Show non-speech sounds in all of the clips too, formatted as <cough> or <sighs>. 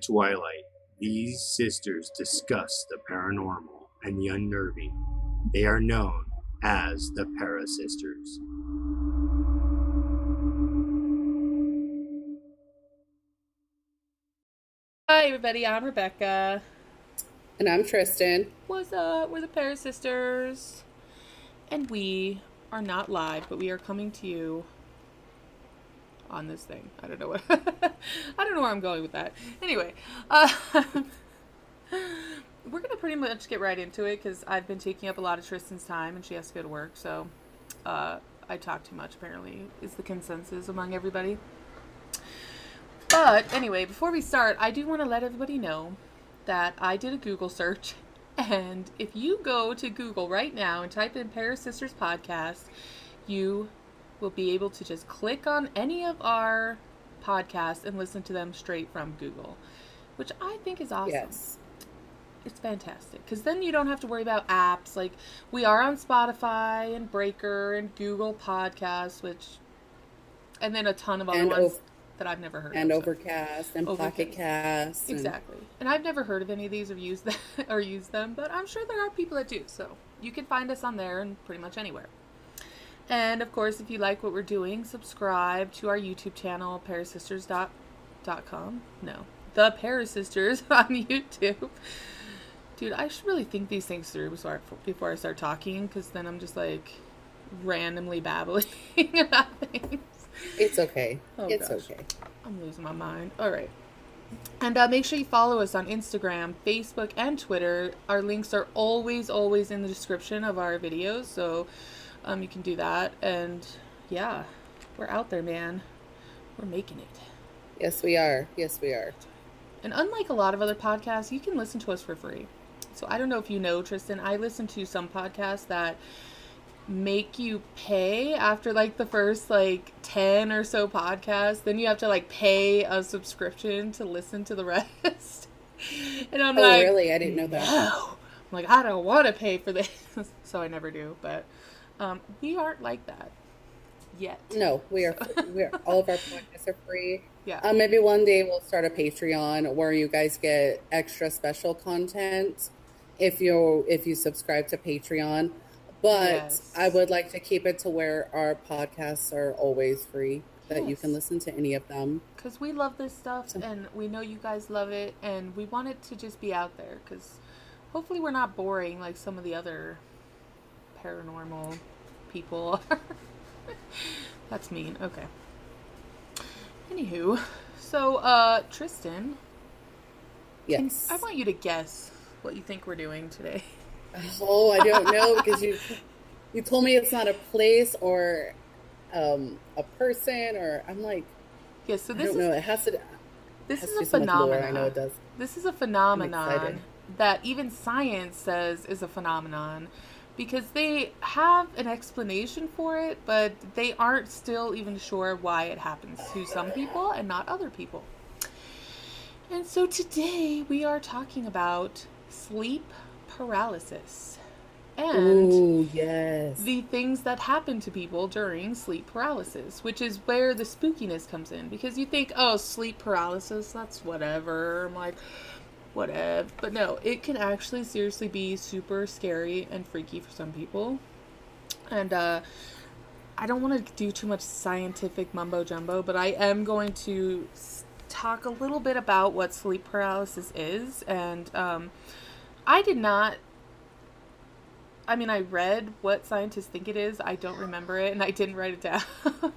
twilight, these sisters discuss the paranormal and the unnerving. They are known as the Para Sisters. Hi, everybody. I'm Rebecca. And I'm Tristan. What's up? We're the Para Sisters. And we are not live, but we are coming to you on this thing. I don't know what. <laughs> I don't know where I'm going with that. Anyway, uh, <laughs> we're gonna pretty much get right into it because I've been taking up a lot of Tristan's time, and she has to go to work. So uh, I talk too much. Apparently, is the consensus among everybody. But anyway, before we start, I do want to let everybody know that I did a Google search. <laughs> And if you go to Google right now and type in Para Sisters Podcast, you will be able to just click on any of our podcasts and listen to them straight from Google, which I think is awesome. Yes. It's fantastic because then you don't have to worry about apps. Like we are on Spotify and Breaker and Google Podcasts, which, and then a ton of other And ones Ov- that I've never heard And of. so- Overcast and Overcast. Pocket Cast. and- Exactly. And I've never heard of any of these or used them <laughs> or used them, but I'm sure there are people that do. So you can find us on there and pretty much anywhere. And of course, if you like what we're doing, subscribe to our YouTube channel, parasisters.com. No, the Parasisters <laughs> on YouTube. Dude, I should really think these things through before before I start talking, because then I'm just like randomly babbling <laughs> about things. It's okay. Oh, it's gosh. okay. I'm losing my mind. All right. And uh, make sure you follow us on Instagram, Facebook, and Twitter. Our links are always, always in the description of our videos, so um, you can do that. And yeah, we're out there, man. We're making it. Yes, we are. Yes, we are. And unlike a lot of other podcasts, you can listen to us for free. So I don't know if you know, Tristan, I listen to some podcasts that make you pay after like the first like 10 or so podcasts. Then you have to like pay a subscription to listen to the <laughs> rest. and I'm Oh, like, really? I didn't know that. no. I'm like, I don't want to pay for this. <laughs> so I never do. But um, we aren't like that yet. No, we are. <laughs> We are. All of our podcasts are free. Yeah. Um, maybe one day we'll start a Patreon where you guys get extra special content if you if you subscribe to Patreon. But Yes. I would like to keep it to where our podcasts are always free, that you can listen to any of them. because we love this stuff and we know you guys love it and we want it to just be out there because hopefully we're not boring like some of the other paranormal people are. <laughs> that's mean okay anywho so uh tristan Yes. i want you to guess what you think we're doing today <laughs> Oh, I don't know because you you told me it's not a place or um, a person or I'm like yes so I this don't know. is It has to. this has is to a so phenomenon I know it does. This is a phenomenon that even science says is a phenomenon because they have an explanation for it, but they aren't still even sure why it happens to some people and not other people. And so today we are talking about sleep paralysis and Ooh, yes. the things that happen to people during sleep paralysis, which is where the spookiness comes in. Because you think, oh, sleep paralysis, that's whatever. I'm like, whatever. But no, it can actually seriously be super scary and freaky for some people. And uh, I don't want to do too much scientific mumbo jumbo, but I am going to talk a little bit about what sleep paralysis is. And um, I did not I mean, I read what scientists think it is. I don't remember it, and I didn't write it down. <laughs>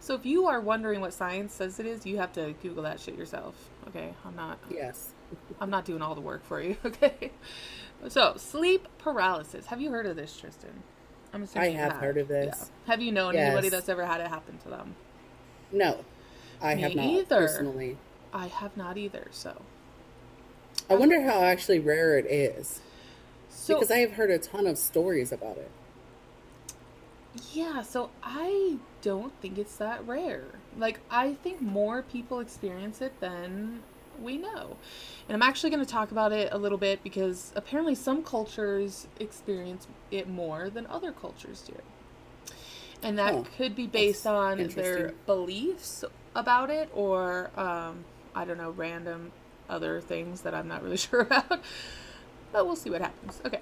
so if you are wondering what science says it is, you have to Google that shit yourself. Okay, I'm not. yes. I'm not doing all the work for you. <laughs> Okay. So sleep paralysis. Have you heard of this, Tristan? I'm assuming I you have heard of this. Yeah. Have you known anybody that's ever had it happen to them? No, I Me have not either. personally. I have not either. So. I wonder how actually rare it is So because I have heard a ton of stories about it. Yeah, so I don't think it's that rare. Like, I think more people experience it than we know. And I'm actually going to talk about it a little bit because apparently some cultures experience it more than other cultures do. And that Oh, could be based on their beliefs about it or, um, I don't know, random other things that I'm not really <laughs> sure about. But we'll see what happens. Okay.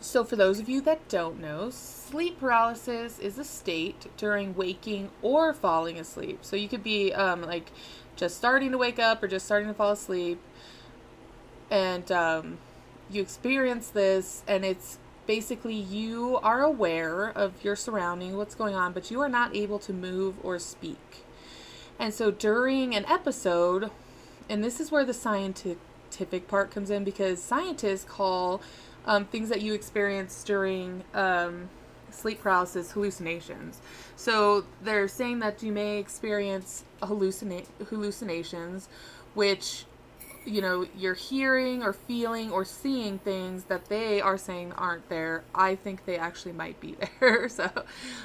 So, for those of you that don't know, sleep paralysis is a state during waking or falling asleep. So, you could be um, like just starting to wake up or just starting to fall asleep, and um, you experience this, and it's basically you are aware of your surrounding, what's going on, but you are not able to move or speak. And so, during an episode, and this is where the scientific part comes in because scientists call um, things that you experience during um, sleep paralysis hallucinations. So they're saying that you may experience hallucina- hallucinations, which you know you're hearing or feeling or seeing things that they are saying aren't there. I think they actually might be <laughs> there. so.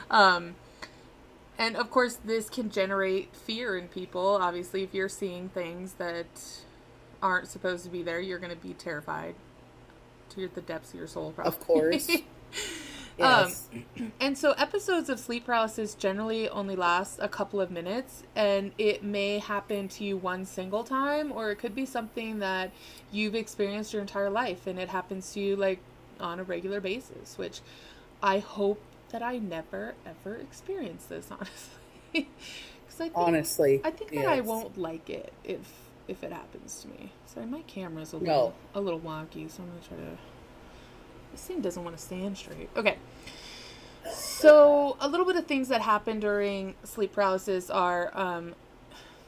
Um, and of course, this can generate fear in people. Obviously, if you're seeing things that aren't supposed to be there, you're going to be terrified to the depths of your soul. Probably. Of course. <laughs> yes. Um, <clears throat> and so episodes of sleep paralysis generally only last a couple of minutes, and it may happen to you one single time, or it could be something that you've experienced your entire life, and it happens to you like on a regular basis. Which I hope that I never ever experience this, <laughs> honestly. Because I think, honestly, I think that yes. I won't like it if if it happens to me. Sorry, my camera's a little No. a little wonky, so I'm gonna try to. This thing doesn't want to stand straight. Okay. So a little bit of things that happen during sleep paralysis are, um,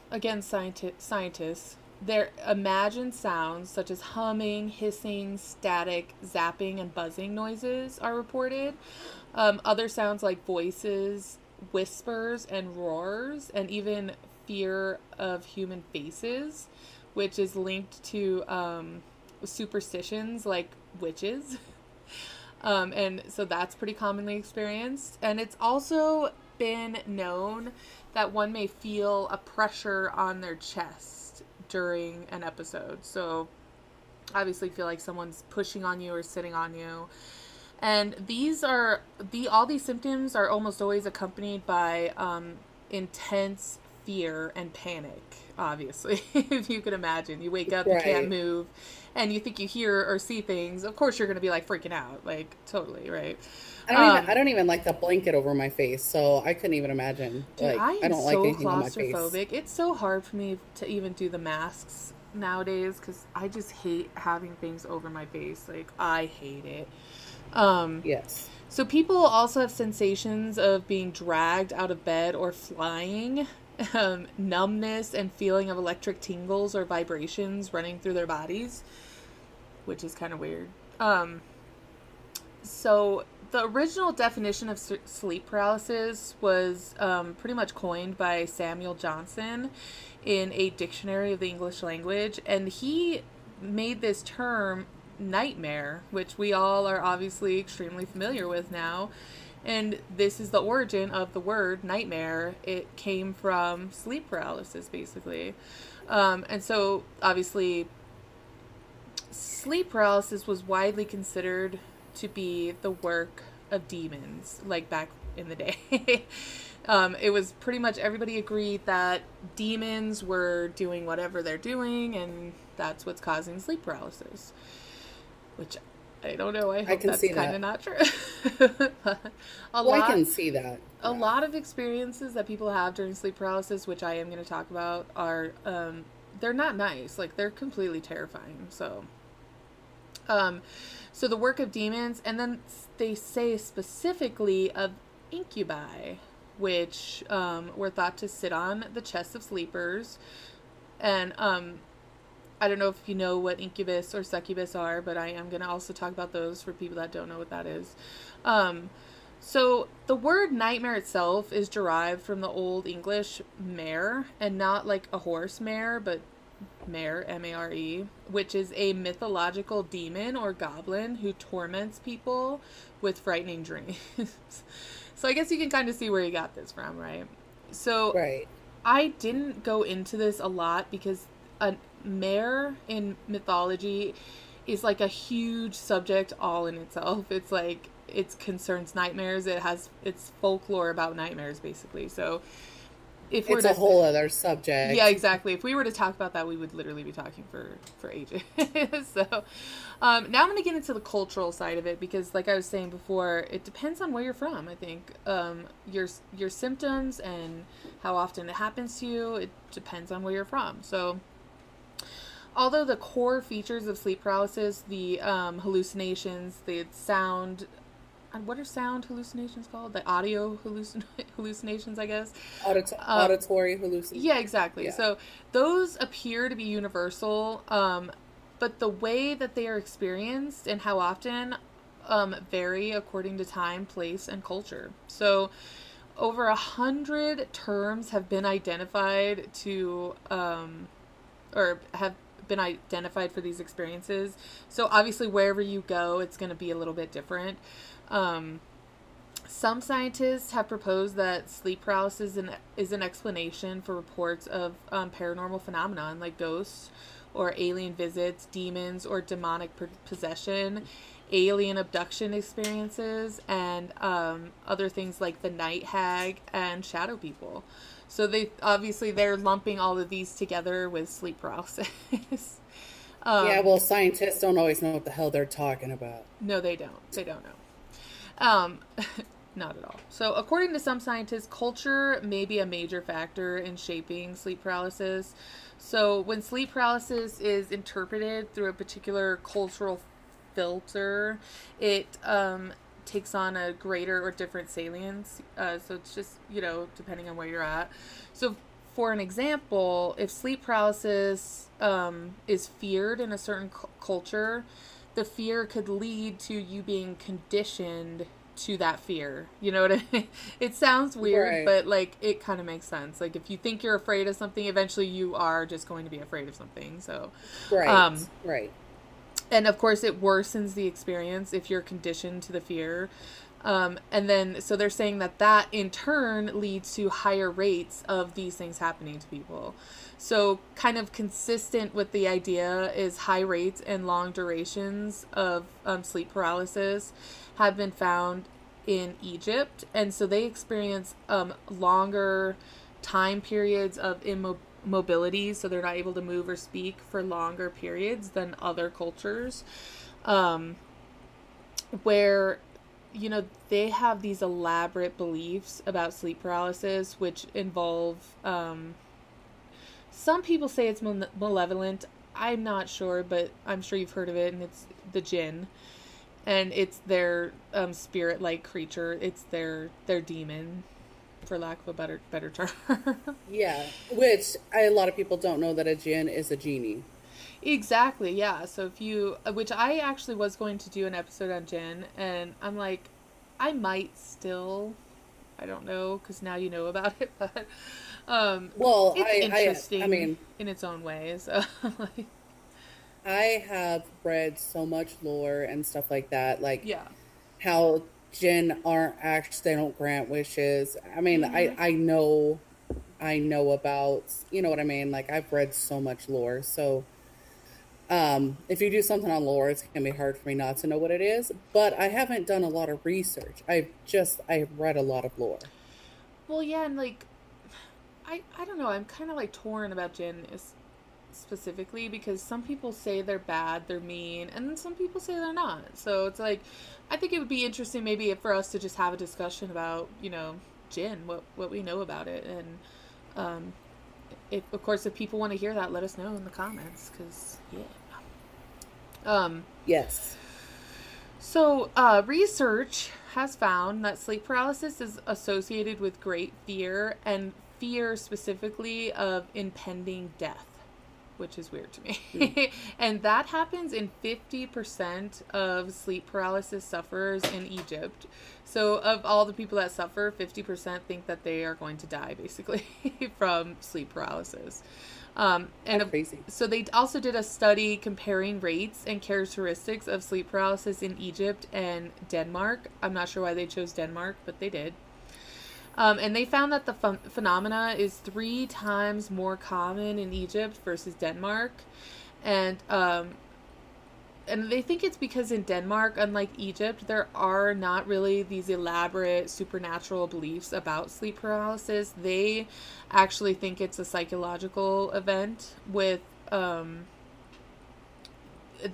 again, scienti- scientists. Their imagined sounds such as humming, hissing, static, zapping, and buzzing noises are reported. Um, other sounds like voices, whispers, and roars, and even fear of human faces, which is linked to um, superstitions like witches. <laughs> Um, and so that's pretty commonly experienced. And it's also been known that one may feel a pressure on their chest during an episode. So obviously feel like someone's pushing on you or sitting on you. And these are the all these symptoms are almost always accompanied by um, intense fear and panic. Obviously, <laughs> if you can imagine, you wake up, you can't move, and you think you hear or see things. Of course, you're going to be like freaking out, like totally, right? I don't Um, even. I don't even like the blanket over my face, so I couldn't even imagine. Dude, like I am don't like so anything on my face. claustrophobic. It's so hard for me to even do the masks nowadays because I just hate having things over my face. Like I hate it. Um, Yes. so people also have sensations of being dragged out of bed or flying, um, numbness and feeling of electric tingles or vibrations running through their bodies, which is kind of weird. Um, so the original definition of sleep paralysis was um, pretty much coined by Samuel Johnson in a dictionary of the English language, and he made this term nightmare, which we all are obviously extremely familiar with now. And this is the origin of the word nightmare. It came from sleep paralysis, basically. Um, and so, obviously, sleep paralysis was widely considered to be the work of demons, like back in the day. <laughs> um, it was pretty much everybody agreed that demons were doing whatever they're doing, and that's what's causing sleep paralysis. Which I don't know. I hope can that's see kind of not true. <laughs> A Well, lot, I can see that. a lot of experiences that people have during sleep paralysis, which I am going to talk about, are um, they're not nice. Like they're completely terrifying. So, um, so the work of demons, and then they say specifically of incubi, which um, were thought to sit on the chests of sleepers, and um, I don't know if you know what incubus or succubus are, but I am going to also talk about those for people that don't know what that is. Um, so the word nightmare itself is derived from the Old English mare, and not like a horse mare, but mare, M A R E, which is a mythological demon or goblin who torments people with frightening dreams. <laughs> so I guess you can kind of see where he got this from, right? So Right. I didn't go into this a lot because a mare in mythology is like a huge subject all in itself. It's like it concerns nightmares. It has it's folklore about nightmares basically. So if we're it's a whole other subject. yeah, exactly. If we were to talk about that, we would literally be talking for for ages. <laughs> so um, now I'm going to get into the cultural side of it because, like I was saying before, it depends on where you're from. I think um, your your symptoms and how often it happens to you. It depends on where you're from. So although the core features of sleep paralysis, the um, hallucinations, the sound, and what are sound hallucinations called? The audio hallucin- <laughs> hallucinations, I guess. Audit- Um, auditory hallucinations. Yeah, exactly. Yeah. So those appear to be universal, um, but the way that they are experienced and how often um, vary according to time, place, and culture. So over a hundred terms have been identified to, um, or have been identified for these experiences. So obviously, wherever you go, it's going to be a little bit different. Um, some scientists have proposed that sleep paralysis is an, is an explanation for reports of um, paranormal phenomenon like ghosts or alien visits, demons, or demonic possession, alien abduction experiences, and um, other things like the night hag and shadow people. So they obviously they're lumping all of these together with sleep paralysis. <laughs> um, yeah, well, scientists don't always know what the hell they're talking about. no, they don't. They don't know. Um, <laughs> not at all. So, according to some scientists, culture may be a major factor in shaping sleep paralysis. So, when sleep paralysis is interpreted through a particular cultural filter, it um, takes on a greater or different salience. Uh, so, it's just, you know, depending on where you're at. So, for an example, if sleep paralysis um, is feared in a certain cu- culture, the fear could lead to you being conditioned to that fear. You know what I mean? <laughs> It sounds weird, Right. but like it kind of makes sense. Like if you think you're afraid of something, eventually you are just going to be afraid of something. So, Right. Um, right. And of course it worsens the experience if you're conditioned to the fear. Um, and then so they're saying that that in turn leads to higher rates of these things happening to people. So kind of consistent with the idea is high rates and long durations of um, sleep paralysis have been found in egypt. And so they experience um, longer time periods of immobility so they're not able to move or speak for longer periods than other cultures. Um, where you know they have these elaborate beliefs about sleep paralysis which involve um, some people say it's male- malevolent. I'm not sure but i'm sure you've heard of it and it's the jinn. And it's their um, spirit-like creature. It's their their demon for lack of a better better term <laughs> Yeah. Which I, a lot of people don't know that a jinn is a genie. Exactly, yeah. So if you, uh, which I actually was going to do an episode on jinn, and I'm like, I might still, I don't know, because now you know about it, <laughs> but um, Well, it's I, interesting I, I mean, in its own ways. So, <laughs> like, I have read so much lore and stuff like that, like yeah, how jinn aren't actually they don't grant wishes. I mean, I I know, I know about you know what I mean. Like I've read so much lore, so um, if you do something on lore, it's gonna be hard for me not to know what it is. But I haven't done a lot of research. I've just I've read a lot of lore. well, yeah, and like, I I don't know. I'm kind of like torn about jinn is specifically because some people say they're bad, they're mean, and then some people say they're not. So it's like, I think it would be interesting maybe for us to just have a discussion about you know jinn, what what we know about it, and um, if of course if people want to hear that, let us know in the comments because yeah. Um. Yes. So, uh, research has found that sleep paralysis is associated with great fear and fear specifically of impending death, which is weird to me. <laughs> and that happens in 50% of sleep paralysis sufferers in Egypt. So, of all the people that suffer, 50% think that they are going to die basically <laughs> from sleep paralysis. Um, and crazy. so they also did a study comparing rates and characteristics of sleep paralysis in Egypt and Denmark. I'm not sure why they chose Denmark, but they did. Um, and they found that the ph- phenomena is three times more common in Egypt versus Denmark, and um, and they think it's because in Denmark, unlike Egypt, there are not really these elaborate supernatural beliefs about sleep paralysis. They actually think it's a psychological event with um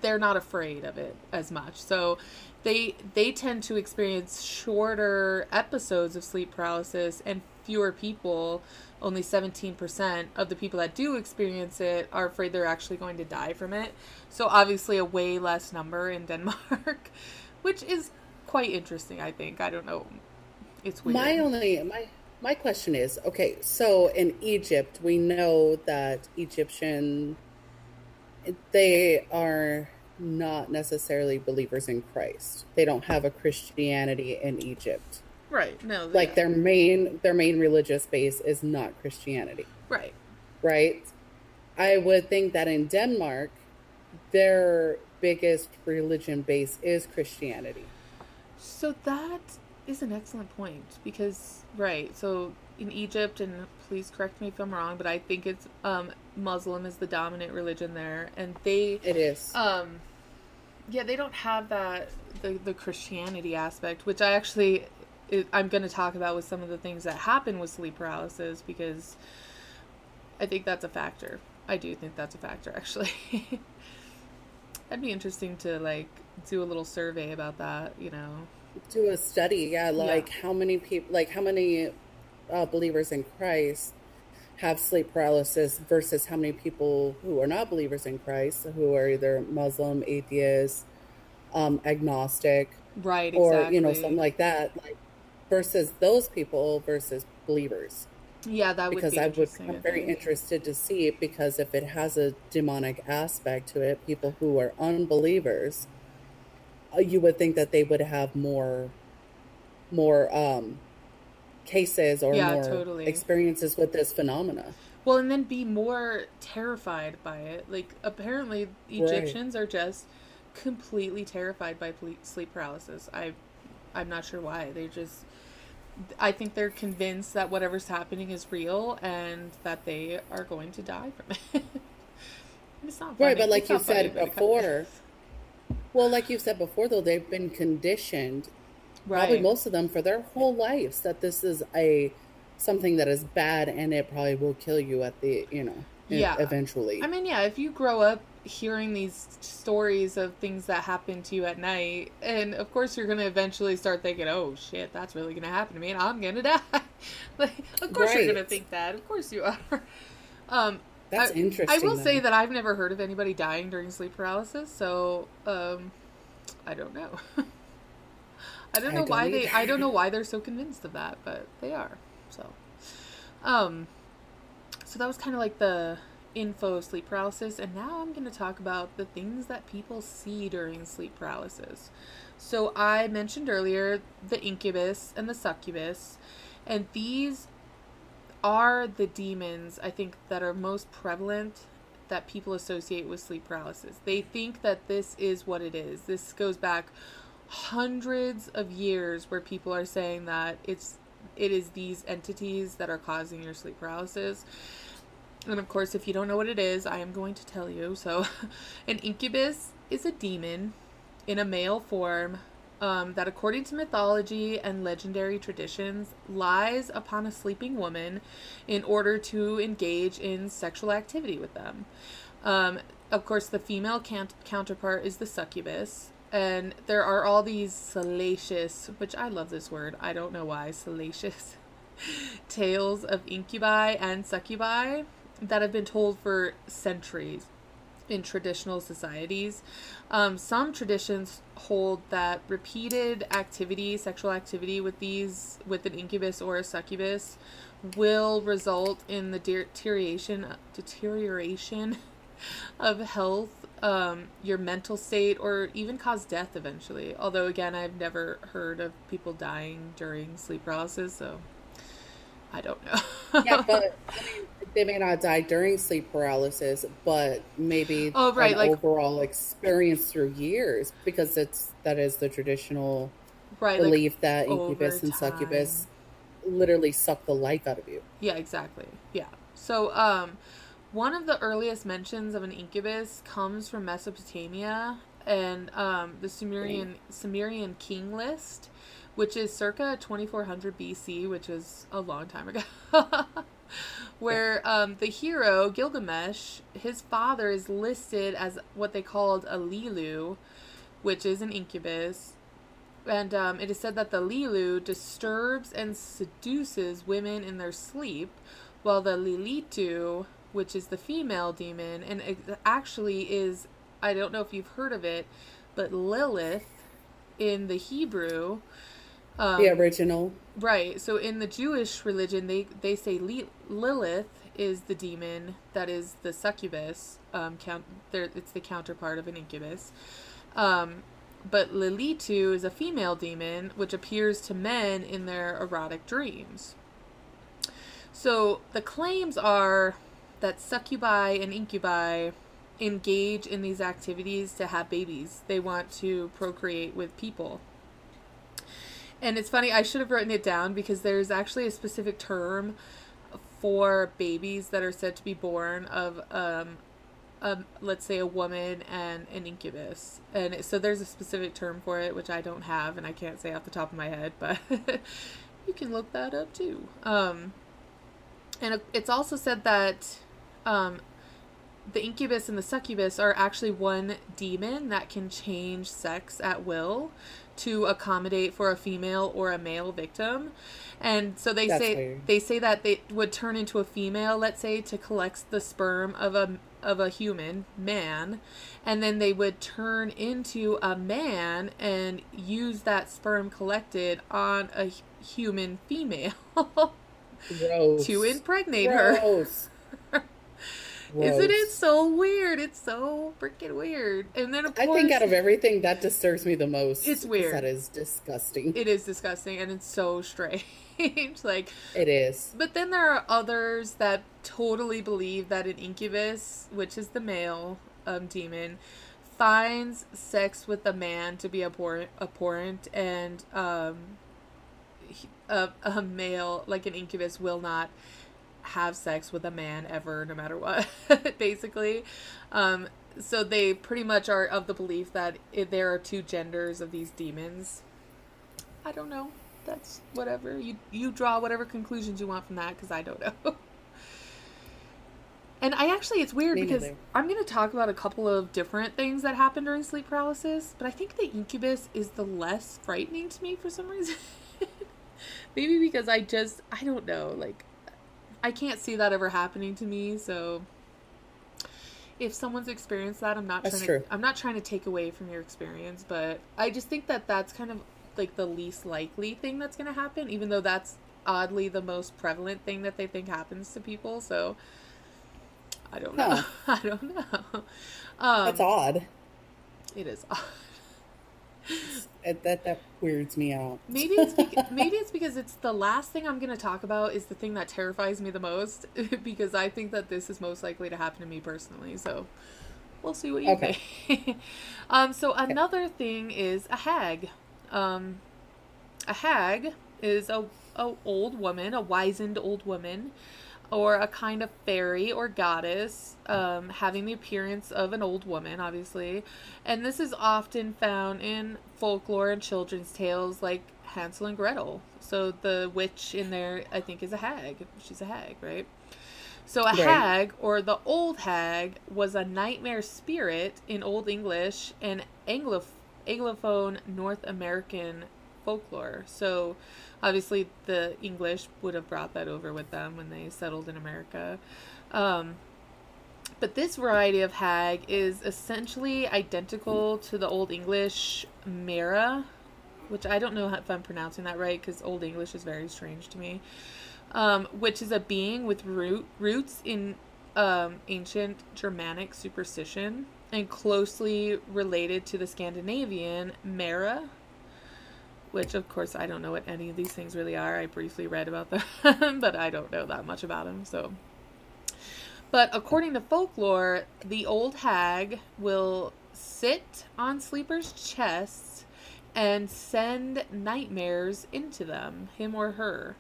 they're not afraid of it as much. So they they tend to experience shorter episodes of sleep paralysis and fewer people only 17% of the people that do experience it are afraid they're actually going to die from it. So obviously a way less number in <laughs> Denmark, which is quite interesting, I think. I don't know. It's weird. My only my my question is, okay, so in Egypt, we know that Egyptian they are not necessarily believers in Christ. They don't have a Christianity in Egypt. Right. No. Like yeah. their main their main religious base is not Christianity. Right. Right? I would think that in Denmark their biggest religion base is Christianity. So that is an excellent point because right. So in Egypt and please correct me if I'm wrong, but I think it's um Muslim is the dominant religion there and they It is. um yeah, they don't have that the the Christianity aspect, which I actually it, I'm going to talk about with some of the things that happen with sleep paralysis because I think that's a factor. I do think that's a factor actually. <laughs> That'd be interesting to like do a little survey about that, you know. do a study yeah like how many people like how many uh, believers in christ have sleep paralysis versus how many people who are not believers in christ who are either muslim atheist um, agnostic Right, or exactly. you know something like that like versus those people versus believers Yeah, that would because be i would i'm very interested to see it because if it has a demonic aspect to it people who are unbelievers uh, you would think that they would have more more um cases or Yeah, more totally. experiences with this phenomena Well, and then be more terrified by it. Like apparently Egyptians are just completely terrified by sleep paralysis. I I'm not sure why. They just I think they're convinced that whatever's happening is real and that they are going to die from it. <laughs> it's not funny. right but like It's you funny, said but before well like you said before though they've been conditioned probably most of them for their whole lives that this is a something that is bad and it probably will kill you at the you know Yeah. eventually I mean, yeah, if you grow up hearing these stories of things that happen to you at night, and of course you're going to eventually start thinking, oh shit, that's really going to happen to me and I'm going to die. <laughs> like, of course you're going to think that. Of course you are. <laughs> Um, that's I, interesting I will though. say that I've never heard of anybody dying during sleep paralysis, so um, I don't know. <laughs> I don't I know don't why they. I don't know why they're so convinced of that, but they are. So, um, so that was kind of like the info of sleep paralysis, and now I'm going to talk about the things that people see during sleep paralysis. So I mentioned earlier the incubus and the succubus, and these are the demons I think that are most prevalent that people associate with sleep paralysis. They think that this is what it is. This goes back hundreds of years where people are saying that it's it is these entities that are causing your sleep paralysis. And of course, if you don't know what it is, I am going to tell you. So, <laughs> an incubus is a demon in a male form um, that, according to mythology and legendary traditions, lies upon a sleeping woman in order to engage in sexual activity with them. Um, of course, the female cant- counterpart is the succubus. And there are all these salacious, which I love this word, I don't know why, salacious <laughs> tales of incubi and succubi that have been told for centuries in traditional societies. Um, some traditions hold that repeated activity, sexual activity with these, with an incubus or a succubus, will result in the deterioration, deterioration <laughs> of health, um, your mental state, or even cause death eventually. Although, again, I've never heard of people dying during sleep paralysis, so I don't know. yeah, <laughs> but I mean, they may not die during sleep paralysis, but maybe Oh, right, like- overall experience through years because it's that is the traditional right, like belief that over incubus and succubus literally suck the life out of you. Yeah, exactly. Yeah. So, um, one of the earliest mentions of an incubus comes from Mesopotamia, and um, the Sumerian Sumerian king list, which is circa 2400 BC, which is a long time ago. <laughs> Where um, the hero Gilgamesh, his father is listed as what they called a Lilu, which is an incubus, and um, it is said that the Lilu disturbs and seduces women in their sleep, while the Lilitu, which is the female demon, and it actually is, I don't know if you've heard of it, but Lilith in the Hebrew. Um, the original. Right. So in the Jewish religion, they, they say Li- Lilith is the demon that is the succubus. Um, count, it's the counterpart of an incubus. Um, but Lilitu is a female demon which appears to men in their erotic dreams. So the claims are that succubi and incubi engage in these activities to have babies. They want to procreate with people. And it's funny, I should have written it down because there's actually a specific term for babies that are said to be born of um, um, let's say a woman and an incubus and so there's a specific term for it which i don't have and i can't say off the top of my head but <laughs> you can look that up too um, and it's also said that um, the incubus and the succubus are actually one demon that can change sex at will to accommodate for a female or a male victim. And so they That's say weird. they say that they would turn into a female, let's say, to collect the sperm of a of a human man, and then they would turn into a man and use that sperm collected on a human female <laughs> to impregnate Gross. her. Isn't it so weird? It's so freaking weird. And then of course, I think out of everything that disturbs me the most. It's weird. That is disgusting. It is disgusting and it's so strange. <laughs> like it is. But then there are others that totally believe that an incubus, which is the male um, demon, finds sex with a man to be abhorrent, abhorrent and um, a, a male like an incubus will not have sex with a man ever, no matter what, <laughs> basically. Um, so they pretty much are of the belief that there are two genders of these demons. I don't know. That's whatever you you draw whatever conclusions you want from that because I don't know. <laughs> and I actually it's weird Me because neither. I'm going to talk about a couple of different things that happen during sleep paralysis, but I think the incubus is the less frightening to me for some reason. <laughs> Maybe because I just I don't know like I can't see that ever happening to me. So if someone's experienced that, I'm not that's trying to I'm not trying to take away from your experience, but I just think that that's kind of like the least likely thing that's going to happen, even though that's oddly the most prevalent thing that they think happens to people. So I don't know. <laughs> I don't know. Um, that's odd. It is odd. It, that that weirds me out. Maybe it's <laughs> because, maybe it's because it's the last thing I'm going to talk about is the thing that terrifies me the most <laughs> because I think that this is most likely to happen to me personally. So we'll see what you okay. think. <laughs> um, so another thing is a hag. Um, a hag is a, a old woman, a wizened old woman or a kind of fairy or goddess, um, having the appearance of an old woman, obviously. And this is often found in folklore and children's tales like Hansel and Gretel. So the witch in there, I think, is a hag. She's a hag, right? So a right. hag, or the old hag, was a nightmare spirit in Old English and Anglof- Anglophone North American folklore. So obviously the English would have brought that over with them when they settled in America. Um, but this variety of hag is essentially identical to the Old English Mara, which I don't know if I'm pronouncing that right because Old English is very strange to me. Um, which is a being with root roots in um, ancient Germanic superstition and closely related to the Scandinavian Mara, which of course I don't know what any of these things really are. I briefly read about them, <laughs> but I don't know that much about them. So, but according to folklore, the old hag will sit on sleepers' chests and send nightmares into them, him or her.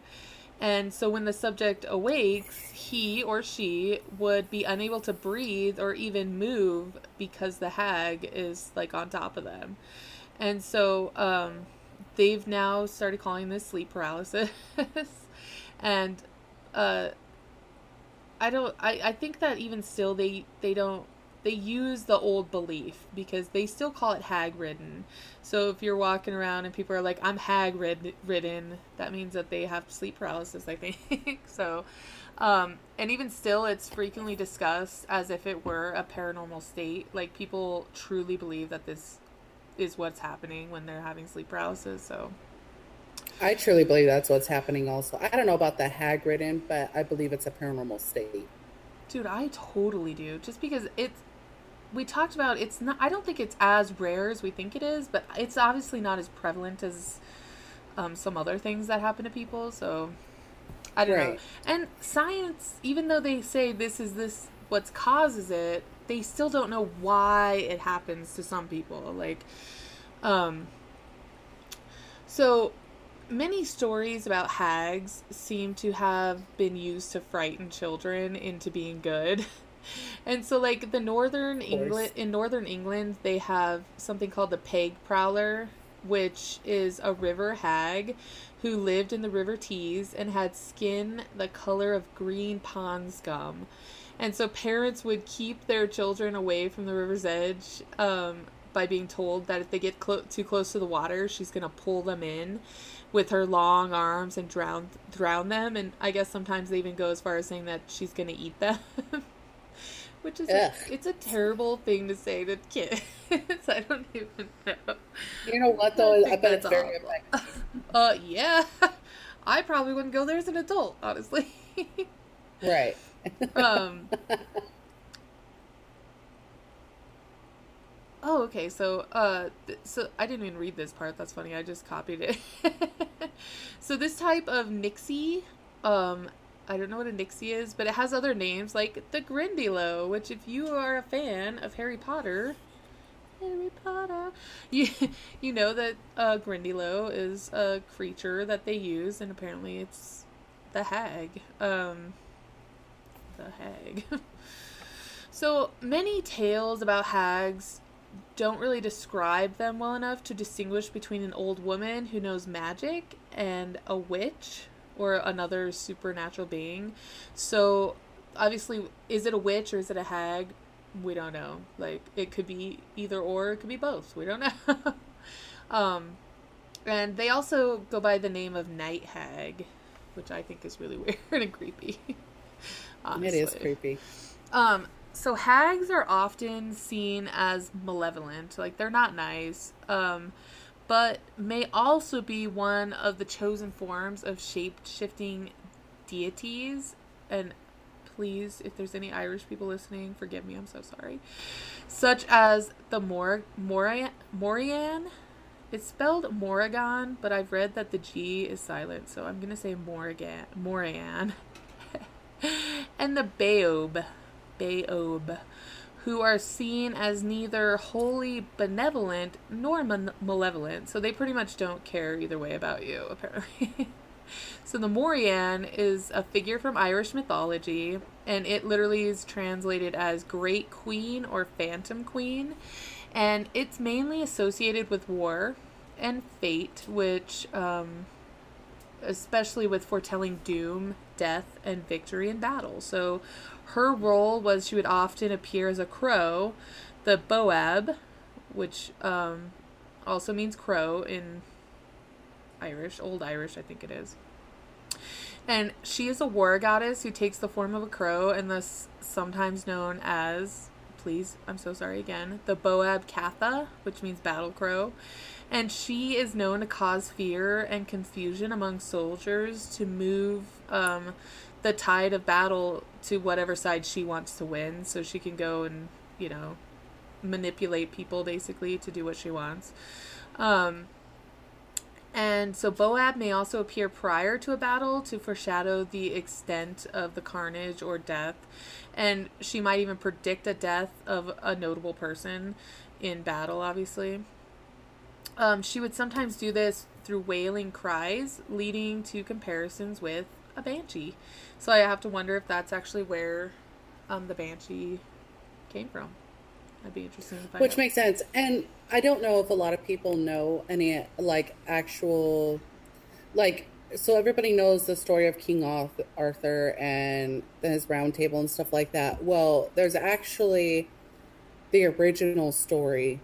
And so when the subject awakes, he or she would be unable to breathe or even move because the hag is like on top of them. And so um, they've now started calling this sleep paralysis. <laughs> and uh, I don't I, I think that even still they they don't they use the old belief because they still call it hag ridden. So if you're walking around and people are like, I'm hag ridden, that means that they have sleep paralysis, I <laughs> think. so, um, and even still, it's frequently discussed as if it were a paranormal state. Like people truly believe that this is what's happening when they're having sleep paralysis. So, I truly believe that's what's happening also. I don't know about the hag ridden, but I believe it's a paranormal state. Dude, I totally do. Just because it's we talked about it's not I don't think it's as rare as we think it is, but it's obviously not as prevalent as um, some other things that happen to people, so I don't right. know. And science, even though they say this is this what causes it, they still don't know why it happens to some people. Like um so many stories about hags seem to have been used to frighten children into being good. <laughs> and so like the northern England in northern England they have something called the Peg Powler which is a river hag who lived in the river Tees and had skin the color of green pond scum. And so parents would keep their children away from the river's edge um, by being told that if they get clo- too close to the water, she's going to pull them in with her long arms and drown drown them. And I guess sometimes they even go as far as saying that she's going to eat them. <laughs> which is a, it's a terrible thing to say to kids. <laughs> I don't even know. You know what though? I, I bet it's very effective. <laughs> Uh, yeah. I probably wouldn't go there as an adult, honestly. right. Um. <laughs> Oh, okay. So, uh, th- so I didn't even read this part. That's funny. I just copied it. <laughs> so this type of Nixie, um, I don't know what a Nixie is, but it has other names like the Grindylow, which if you are a fan of Harry Potter, Harry Potter, <laughs> you you know that uh, Grindylow is a creature that they use, and apparently it's the hag. Um, the hag. <laughs> so many tales about hags don't really describe them well enough to distinguish between an old woman who knows magic and a witch or another supernatural being. So obviously, is it a witch or is it a hag? We don't know. Like it could be either or, it could be both. We don't <laughs> know. um, and they also go by the name of night hag, which I think is really <laughs> weird and creepy. Honestly. It is creepy. Um, so hags are often seen as malevolent, like they're not nice. Um, but may also be one of the chosen forms of shape shifting deities. And please, if there's any Irish people listening, forgive me, I'm so sorry. Such as the Mor- Morian. Morian? It's spelled Morrigan, but I've read that the G is silent, so I'm gonna say Morrigan. Morian. <laughs> and the Baob. Baob who are seen as neither wholly benevolent nor malevolent. So they pretty much don't care either way about you, <laughs> apparently. so the Morian is a figure from Irish mythology, and it literally is translated as Great Queen or Phantom Queen. And it's mainly associated with war and fate, which, um, especially with foretelling doom, death, and victory in battle. So her role was she would often appear as a crow, the Boab, which um, also means crow in Irish, Old Irish, I think it is. And she is a war goddess who takes the form of a crow and thus sometimes known as, please, I'm so sorry again, the Boab Catha, which means battle crow. And she is known to cause fear and confusion among soldiers to move um, the tide of battle to whatever side she wants to win so she can go and you know manipulate people basically to do what she wants um, and so Boab may also appear prior to a battle to foreshadow the extent of the carnage or death. And she might even predict a death of a notable person in battle, obviously. Um, she would sometimes do this through wailing cries, leading to comparisons with a banshee. So I have to wonder if that's actually where um, the banshee came from. That'd be interesting to find Which out. makes sense. And I don't know if a lot of people know any like actual like so everybody knows the story of King Arthur and his round table and stuff like that. Well, there's actually the original story.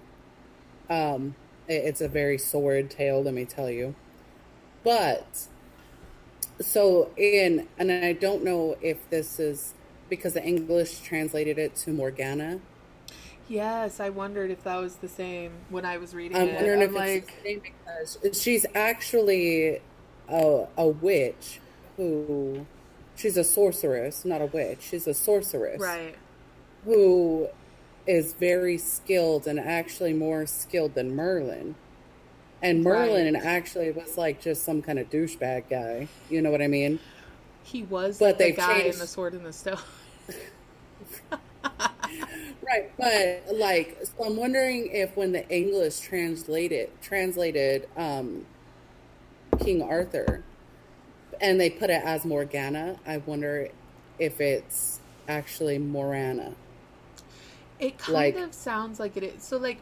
Um it's a very sordid tale, let me tell you. But so in and I don't know if this is because the English translated it to Morgana. Yes, I wondered if that was the same when I was reading I'm it. wondering I'm if like, it's the same because she's actually a, a witch who she's a sorceress, not a witch. She's a sorceress right. who is very skilled and actually more skilled than Merlin. And Merlin Right. actually was like just some kind of douchebag guy. You know what I mean? He was But the guy in changed- the Sword in the Stone. <laughs> Right, but like, so I'm wondering if when the English translated translated um, King Arthur, and they put it as Morgana, I wonder if it's actually Morana. It kind Like- of sounds like it is. So, like,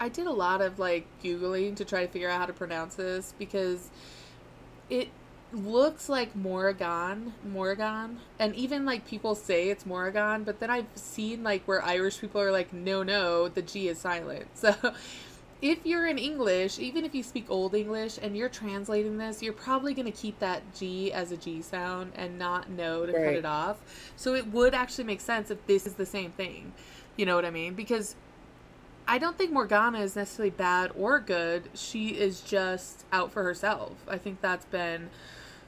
I did a lot of like Googling to try to figure out how to pronounce this because it looks like Morrigan, Morrigan, and even like people say it's Morrigan, but then I've seen like where Irish people are like, no, no, the G is silent. <laughs> So, if you're in English, even if you speak Old English and you're translating this, you're probably going to keep that G as a G sound and not know to cut it off. So it would actually make sense if this is the same thing. You know what I mean? Because I don't think Morgana is necessarily bad or good. She is just out for herself. I think that's been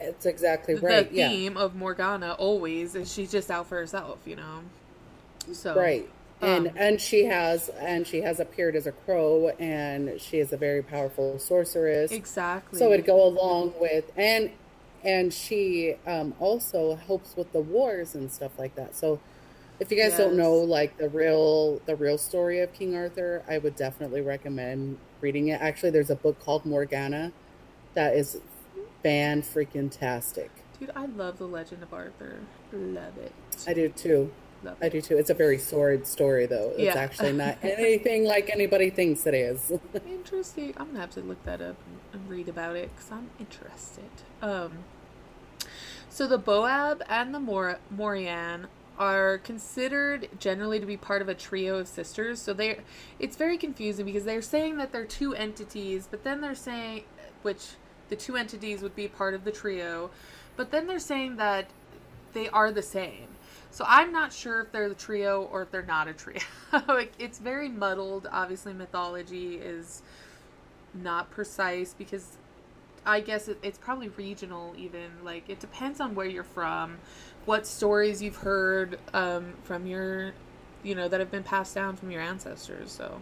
It's exactly the right. yeah, theme of Morgana always is she's just out for herself, you know. So right. And and she has and she has appeared as a crow, and she is a very powerful sorceress. exactly. So it'd go along with and and she um, also helps with the wars and stuff like that. So if you guys don't know like the real the real story of King Arthur, I would definitely recommend reading it. Actually, there's a book called Morgana that is fan freaking tastic. Dude, I love the Legend of Arthur. Love it. I do too. Love I do too. It's a very sordid story though. It's Yeah. actually not <laughs> anything like anybody thinks it is. <laughs> Interesting. I'm gonna have to look that up and, and read about it because I'm interested. Um, so the Boab and the Mor- Morian are considered generally to be part of a trio of sisters. So they, it's very confusing because they're saying that they're two entities, but then they're saying, which the two entities would be part of the trio, but then they're saying that they are the same. So I'm not sure if they're the trio or if they're not a trio. <laughs> like it's very muddled. Obviously, mythology is not precise because I guess it, it's probably regional. Even like it depends on where you're from, what stories you've heard um, from your, you know, that have been passed down from your ancestors. So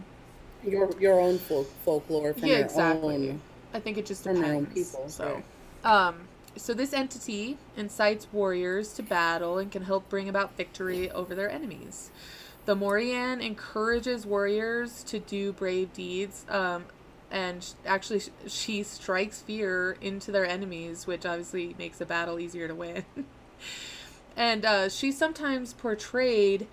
your your own folk, folklore from yeah, exactly. own I think it just depends. people, So, right. um, so this entity incites warriors to battle and can help bring about victory over their enemies. The Morian encourages warriors to do brave deeds, um, and actually, sh- she strikes fear into their enemies, which obviously makes a battle easier to win. <laughs> and uh, she's sometimes portrayed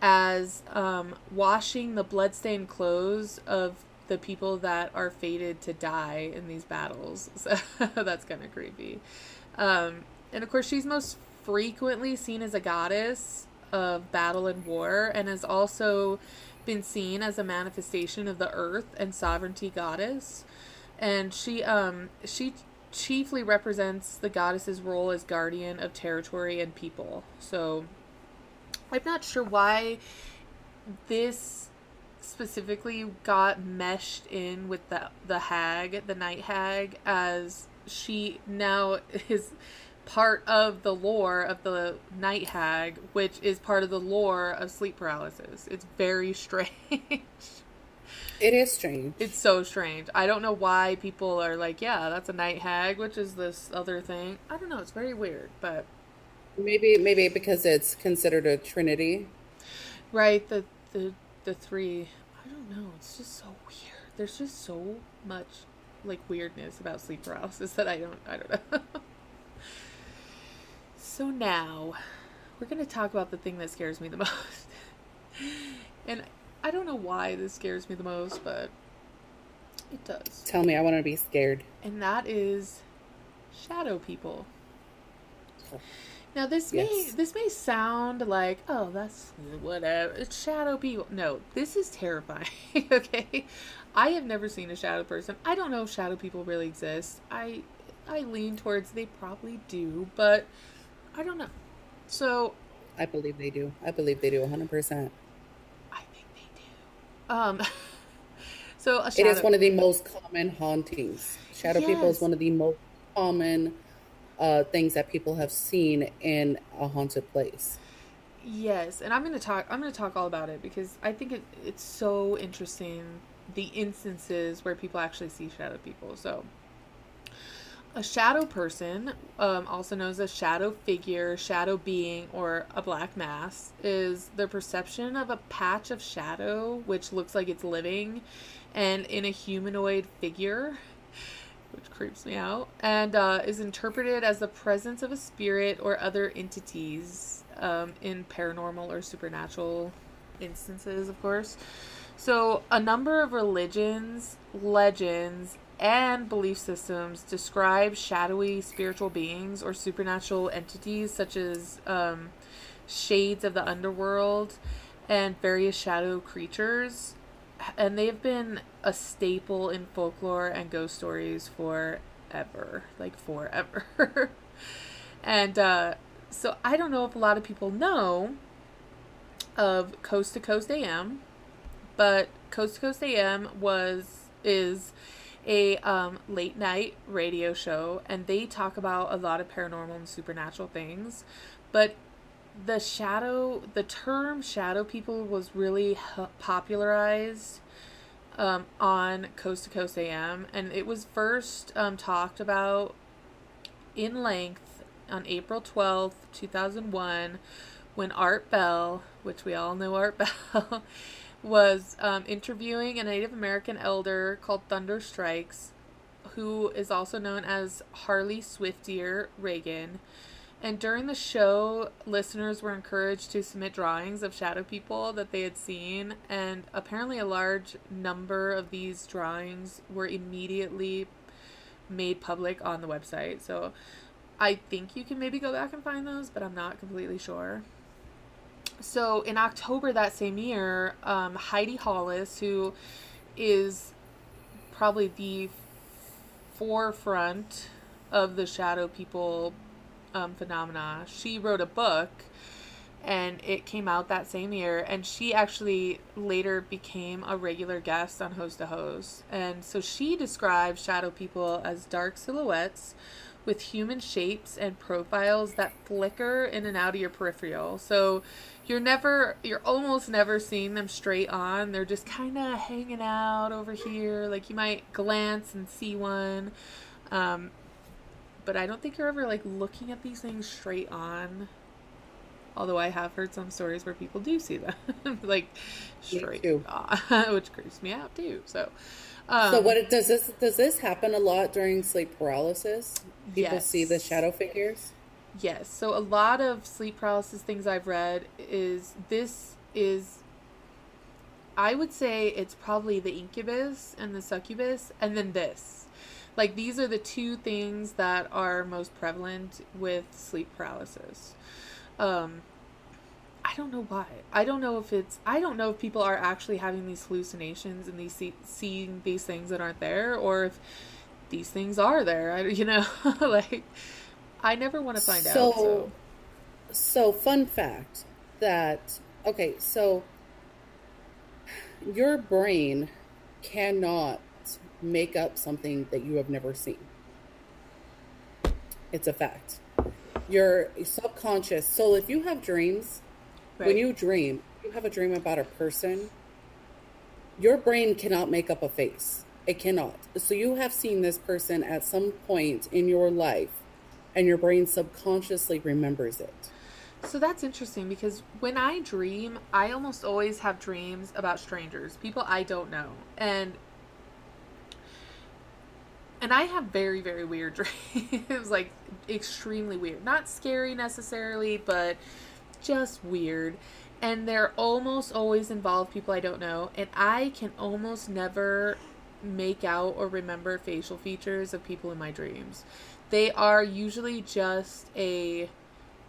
as um, washing the bloodstained clothes of the people that are fated to die in these battles. <laughs> So that's kind of creepy. Um, and of course, she's most frequently seen as a goddess of battle and war, and has also been seen as a manifestation of the earth and sovereignty goddess. And she um she chiefly represents the goddess's role as guardian of territory and people. So I'm not sure why this specifically got meshed in with the the hag, the night hag, as she now <laughs> is part of the lore of the night hag, which is part of the lore of sleep paralysis. It's very <laughs> strange. It is strange. It's so strange. I don't know why people are like, yeah, that's a night hag, which is this other thing. I don't know. It's very weird, but Maybe maybe because it's considered a trinity. right the the the three. Don't know. It's just so weird. There's just so much like weirdness about sleep paralysis that I don't. I don't know. <laughs> So now we're going to talk about the thing that scares me the <laughs> most. and I don't know why this scares me the most, but it does. Tell me, I want to be scared. And that is shadow people. Now this may this may sound like oh that's whatever it's shadow people. No, this is terrifying. <laughs> okay, I have never seen a shadow person. I don't know if shadow people really exist. I I lean towards they probably do, but I don't know. So I believe they do. I believe they do 100%. I think they do. Um. <laughs> so a shadow. is one of the most common hauntings. Shadow people is one of the most common uh, things that people have seen in a haunted place. Yes, and I'm to talk I'm to talk all about it because I think it, it's so interesting the instances where people actually see shadow people. So a shadow person, um, also known as a shadow figure, shadow being, or a black mass, is the perception of a patch of shadow which looks like it's living and in a humanoid figure, which creeps me out, and uh, is interpreted as the presence of a spirit or other entities um, in paranormal or supernatural instances, of course. So, a number of religions, legends, and belief systems describe shadowy spiritual beings or supernatural entities such as um, shades of the underworld and various shadow creatures. And they've been a staple in folklore and ghost stories forever. Like, forever. <laughs> and uh, so, I don't know if a lot of people know of Coast to Coast AM, but Coast to Coast AM was is a um, late night radio show, and they talk about a lot of paranormal and supernatural things. But the shadow, the term shadow people was really popularized um, on Coast to Coast AM, and it was first um, talked about in length on April 12th, 2001, when Art Bell, which we all know Art <laughs> Bell, was um, interviewing a Native American elder called Thunder Strikes, who is also known as Harley Swiftdeer Reagan. And during the show, listeners were encouraged to submit drawings of shadow people that they had seen, and apparently a large number of these drawings were immediately made public on the website. So I think you can maybe go back and find those, but I'm not completely sure. So in October that same year, um, Heidi Hollis, who is probably the forefront of the shadow people um, phenomena, she wrote a book and it came out that same year and she actually later became a regular guest on host to host and so she describes shadow people as dark silhouettes with human shapes and profiles that flicker in and out of your peripheral. So you're never you're almost never seeing them straight on. They're just kind of hanging out over here. Like you might glance and see one um, but i don't think you're ever like looking at these things straight on although i have heard some stories where people do see them <laughs> like straight on <laughs> which creeps me out too so um, so what it, does this does this happen a lot during sleep paralysis? People see the shadow figures. Yes. So a lot of sleep paralysis things I've read is this is I would say it's probably the incubus and the succubus and then this. Like these are the two things that are most prevalent with sleep paralysis. Um I don't know why. I don't know if it's I don't know if people are actually having these hallucinations and these see, seeing these things that aren't there or if these things are there. I, <laughs> you know, like I never want to find out. So- So So, fun fact that okay, so your brain cannot make up something that you have never seen. It's a fact. Your subconscious. So, if you have dreams, when you dream, you have a dream about a person, your brain cannot make up a face. It cannot. So, you have seen this person at some point in your life, and your brain subconsciously remembers it. So that's interesting because when I dream, I almost always have dreams about strangers, people I don't know. And and I have very, very weird <laughs> dreams. like extremely weird. Not scary necessarily, but just weird. And they're almost always involve people I don't know. And I can almost never make out or remember facial features of people in my dreams. They are usually just a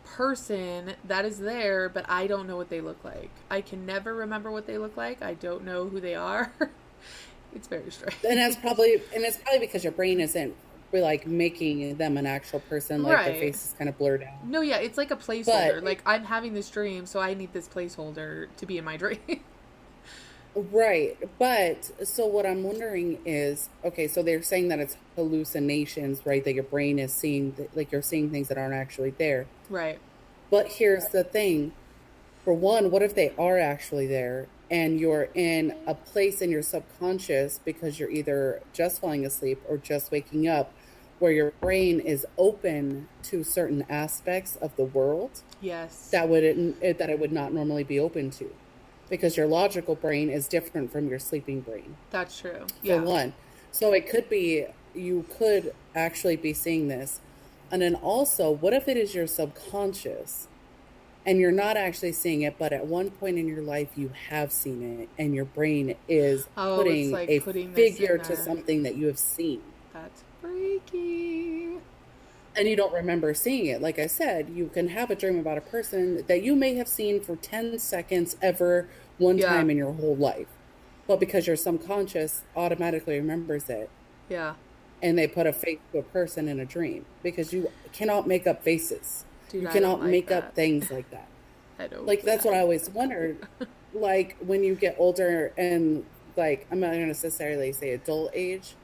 person that is there, but I don't know what they look like. I can never remember what they look like. I don't know who they are. <laughs> it's very strange. And that's probably and it's probably because your brain isn't like making them an actual person, like Right. their face is kind of blurred out. No, yeah, it's like a placeholder. But- like I'm having this dream, so I need this placeholder to be in my dream. <laughs> Right. But so what I'm wondering is okay, so they're saying that it's hallucinations, right? That your brain is seeing, like you're seeing things that aren't actually there. right. But here's the thing for one, what if they are actually there and you're in a place in your subconscious because you're either just falling asleep or just waking up where your brain is open to certain aspects of the world Yes. that would it, that it would not normally be open to because your logical brain is different from your sleeping brain That's true. for Yeah. one so it could be you could actually be seeing this and then also what if it is your subconscious and you're not actually seeing it but at one point in your life you have seen it and your brain is Oh, putting like a putting figure to something that you have seen That's freaky. and you don't remember seeing it. Like I said, you can have a dream about a person that you may have seen for 10 seconds ever one Yeah. time in your whole life. But because your subconscious automatically remembers it Yeah. and they put a face to a person in a dream because you cannot make up faces. Dude, you cannot like make that. up things like that. <laughs> I don't. Like that's what I always wondered. <laughs> like when you get older and like I'm not going to necessarily say adult age,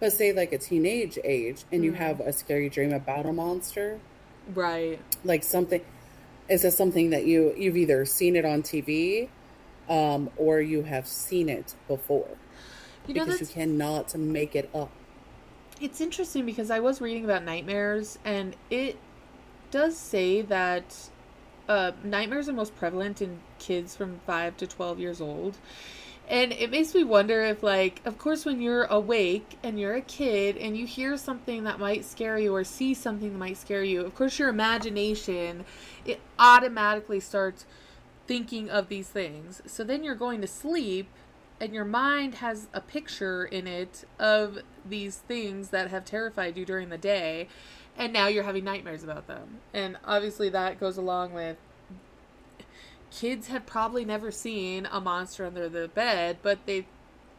but say like a teenage age and you Mhm. have a scary dream about a monster Right. like something is this something that you you've either seen it on TV um or you have seen it before You know because you cannot make it up it's interesting because I was reading about nightmares and it does say that uh, nightmares are most prevalent in kids from 5 to 12 years old. And it makes me wonder if, like, of course, when you're awake and you're a kid and you hear something that might scare you or see something that might scare you, of course, your imagination, it automatically starts thinking of these things. So then you're going to sleep and your mind has a picture in it of these things that have terrified you during the day and now you're having nightmares about them. And obviously that goes along with kids have probably never seen a monster under the bed but they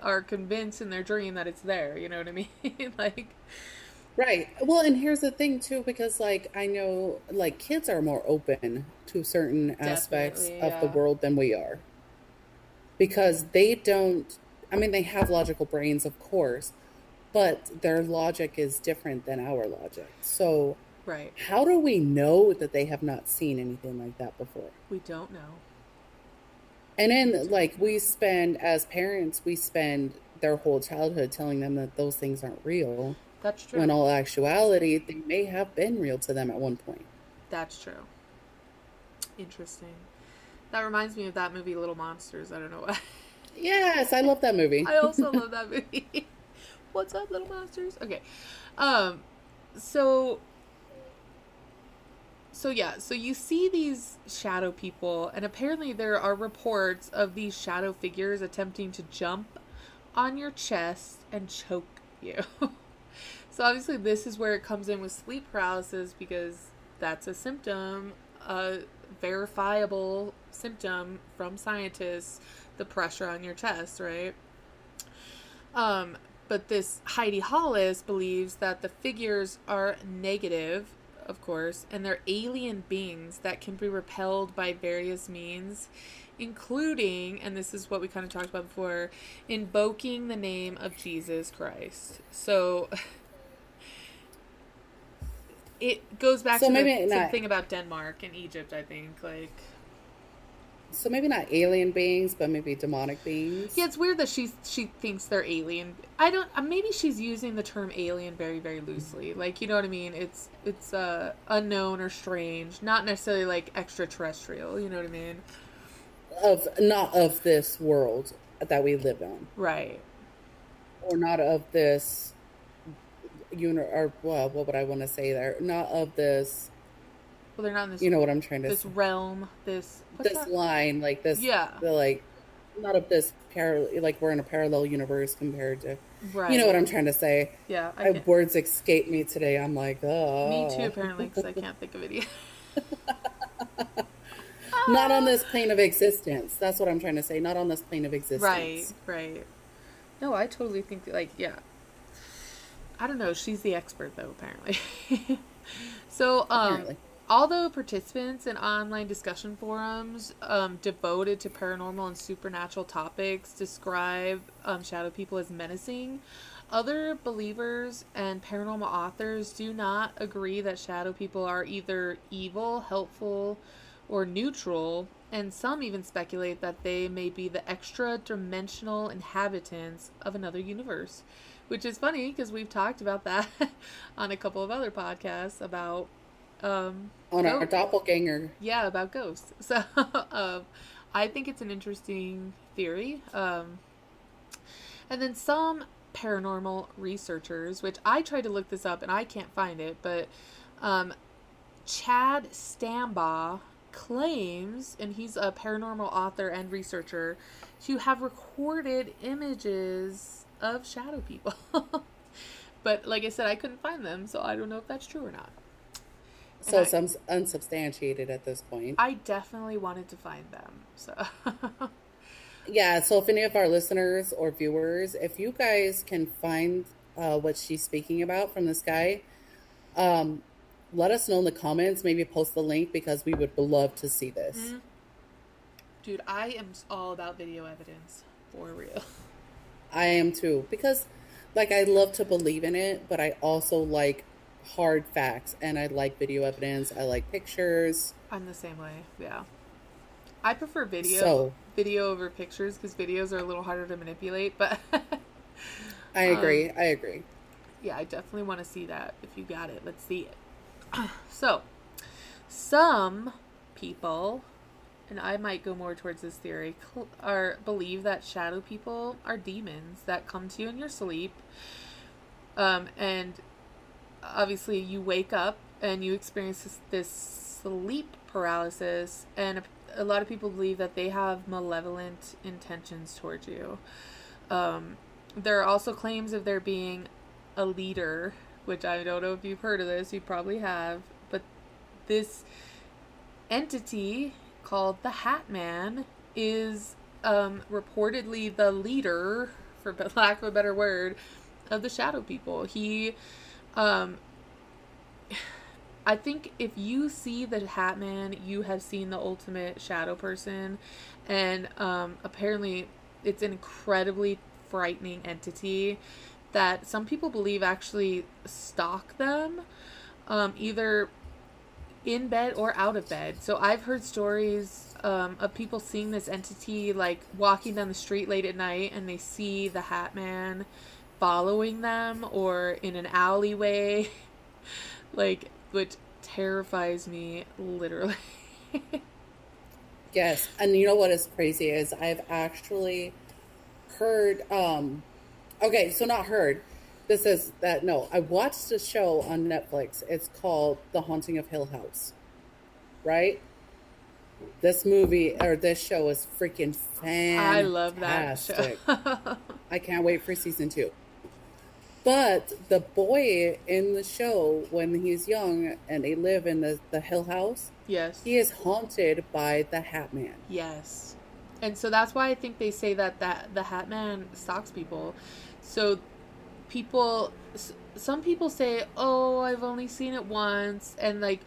are convinced in their dream that it's there you know what i mean? <laughs> Like right. Well and here's the thing too because like I know like kids are more open to certain aspects of the world than we are. Because they don't I mean they have logical brains of course but their logic is different than our logic. So right. How do we know that they have not seen anything like that before? we don't know. And then, like, we spend, as parents, we spend their whole childhood telling them that those things aren't real, that's true. When all actuality, they may have been real to them at one point. that's true. Interesting. That reminds me of that movie little monsters. I don't know why. Yes, I love that movie. I also <laughs> love that movie. What's up, little monsters? Okay. Um so so yeah, so you see these shadow people and apparently there are reports of these shadow figures attempting to jump on your chest and choke you. <laughs> so obviously this is where it comes in with sleep paralysis because that's a symptom, a verifiable symptom from scientists, the pressure on your chest, right? Um, but this Heidi Hollis believes that the figures are negative, of course, and they're alien beings that can be repelled by various means, including, and this is what we kind of talked about before, invoking the name of Jesus Christ. So <laughs> it goes back So to maybe the, to the not- thing about Denmark and Egypt, I think. Like, So maybe not alien beings, but maybe demonic beings. Yeah, it's weird that she she thinks they're alien. I don't. Uh, maybe she's using the term alien very very loosely. Like you know what I mean? It's it's uh unknown or strange, not necessarily like extraterrestrial. You know what I mean? Of not of this world that we live in, Right. or not of this uni- or well, what would I want to say there? Not of this. Well, they're not in this. You know what I'm trying to this say. realm. This This that? line, like this. Yeah. The like, not of this parallel. Like we're in a parallel universe compared to. Right. You know what I'm trying to say. Yeah, I My words escape me today. I'm like, oh. me too. Apparently, because I can't think of it. <laughs> Not on this plane of existence. That's what I'm trying to say. Not on this plane of existence. Right, right. No, I totally think like yeah. I don't know. She's the expert though, apparently. <laughs> so, um, Apparently. Although participants in online discussion forums um, devoted to paranormal and supernatural topics describe um, shadow people as menacing, other believers and paranormal authors do not agree that shadow people are either evil, helpful, or neutral, and some even speculate that they may be the extra dimensional inhabitants of another universe. Which is funny because we've talked about that <laughs> on a couple of other podcasts about um, On our ghosts. doppelganger. Yeah, about ghosts. <laughs> So um, I think it's an interesting theory. Um, and then some paranormal researchers, which I tried to look this up and I can't find it, but um, Chad Stambaugh claims, and he's a paranormal author and researcher, to have recorded images of shadow people. <laughs> but like I said, I couldn't find them, so I don't know if that's true or not. So I- it's uns- unsubstantiated at this point. I definitely wanted to find them. So <laughs> Yeah, so if any of our listeners or viewers, if you guys can find uh, what she's speaking about from this guy, um, let us know in the comments. Maybe post the link because we would love to see this. Mhm. dude, I am all about video evidence for real. <laughs> I am too because, like, I love to believe in it, but I also like hard facts and I like video evidence. I like pictures. I'm the same way. Yeah. I prefer video So- video over pictures because videos are a little harder to manipulate, but <laughs> I Um, agree. I agree. yeah, I definitely want to see that. If you got it, let's see it. <clears throat> so, some people, and I might go more towards this theory, cl- are believe that shadow people are demons that come to you in your sleep, um, and obviously you wake up and you experience this, this sleep paralysis, and a, a lot of people believe that they have malevolent intentions towards you. Um, there are also claims of there being a leader, which I don't know if you've heard of this, you probably have, but this entity called the Hat Man is um, reportedly the leader, for <laughs> lack of a better word, of the Shadow People. He, um, <sighs> I think if you see the Hat Man, you have seen the ultimate Shadow person, and um, apparently it's an incredibly frightening entity that some people believe actually stalk them, um, either in bed or out of bed. So I've heard stories um, of people seeing this entity like walking down the street late at night and they see the Hat Man following them or in an alleyway, <laughs> like which terrifies me literally. Yes, and you know what is crazy is I've actually heard. um Okay, so not heard. This is that no. I watched a show on Netflix. It's called The Haunting of Hill House. Right. This movie or this show is freaking fantastic. I love that show. <laughs> I can't wait for season two. But the boy in the show, when he's young and they live in the, the Hill House, yes. he is haunted by the Hat Man. Yes. And so that's why I think they say that, that the Hat Man stalks people. So people, some people say, oh, I've only seen it once. And like,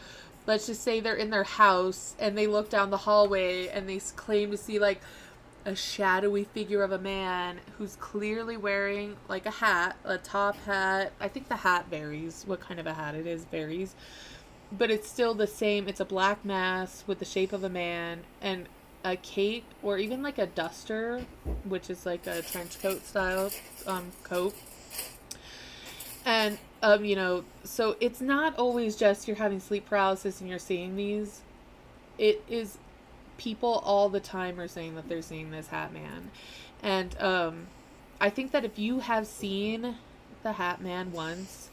let's just say they're in their house and they look down the hallway and they claim to see like a shadowy figure of a man who's clearly wearing like a hat, a top hat. I think the hat varies. What kind of a hat it is varies. But it's still the same. It's a black mask with the shape of a man and a cape or even like a duster, which is like a trench coat style um, coat. And um, you know, so it's not always just you're having sleep paralysis and you're seeing these. It is people all the time are saying that they're seeing this Hat Man, and um, I think that if you have seen the Hat Man once,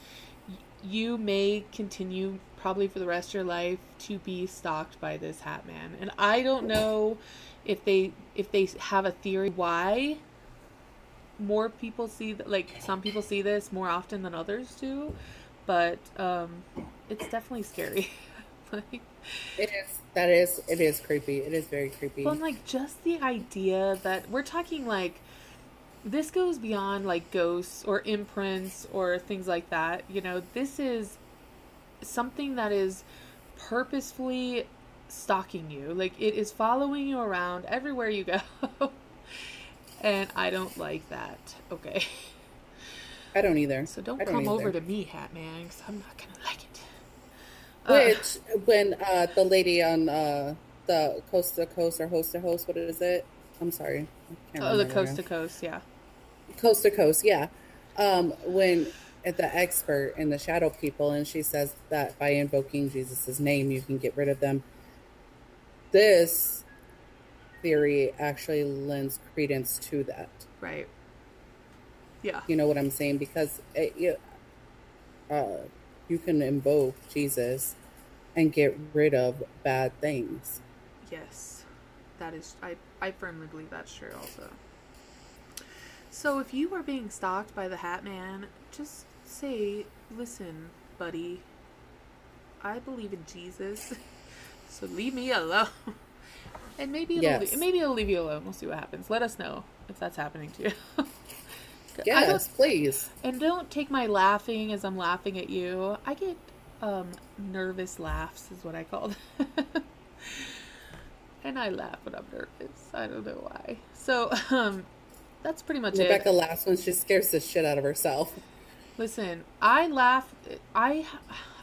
you may continue probably for the rest of your life to be stalked by this hat man. And i don't know if they if they have a theory why more people see th- like some people see this more often than others do but um it's definitely scary. <laughs> Like It is. That is. It is creepy. It is very creepy. Well, and, like just the idea that we're talking like this goes beyond like ghosts or imprints or things like that. You know, this is something that is purposefully stalking you. Like it is following you around everywhere you go. <laughs> and I don't like that. Okay. I don't either. So don't, don't come over to me, Hat Man, because I'm not gonna like it. Uh, Which, when uh, the lady on uh, the coast to coast or host to host, what is it? I'm sorry. Oh, the coast to coast, yeah. coast to coast, yeah. Um, when at the expert in the shadow people, and she says that by invoking Jesus' name, you can get rid of them. This theory actually lends credence to that. Right. Yeah. You know what I'm saying? Because it, you, uh, you can invoke Jesus and get rid of bad things. Yes, that is. I I firmly believe that's true. Also. So if you are being stalked by the Hat Man, just say, "Listen, buddy, I believe in Jesus, <laughs> so leave me alone." <laughs> And maybe it'll Yes. maybe it'll leave you alone. We'll see what happens. Let us know if that's happening to you. <laughs> I don't- Yes, please. and don't take my laughing as I'm laughing at you. I get um, nervous laughs, is what I call them. <laughs> and I laugh when I'm nervous. I don't know why. So um, that's pretty much Rebecca it. Rebecca laughs when she scares the shit out of herself. Listen, I laugh. I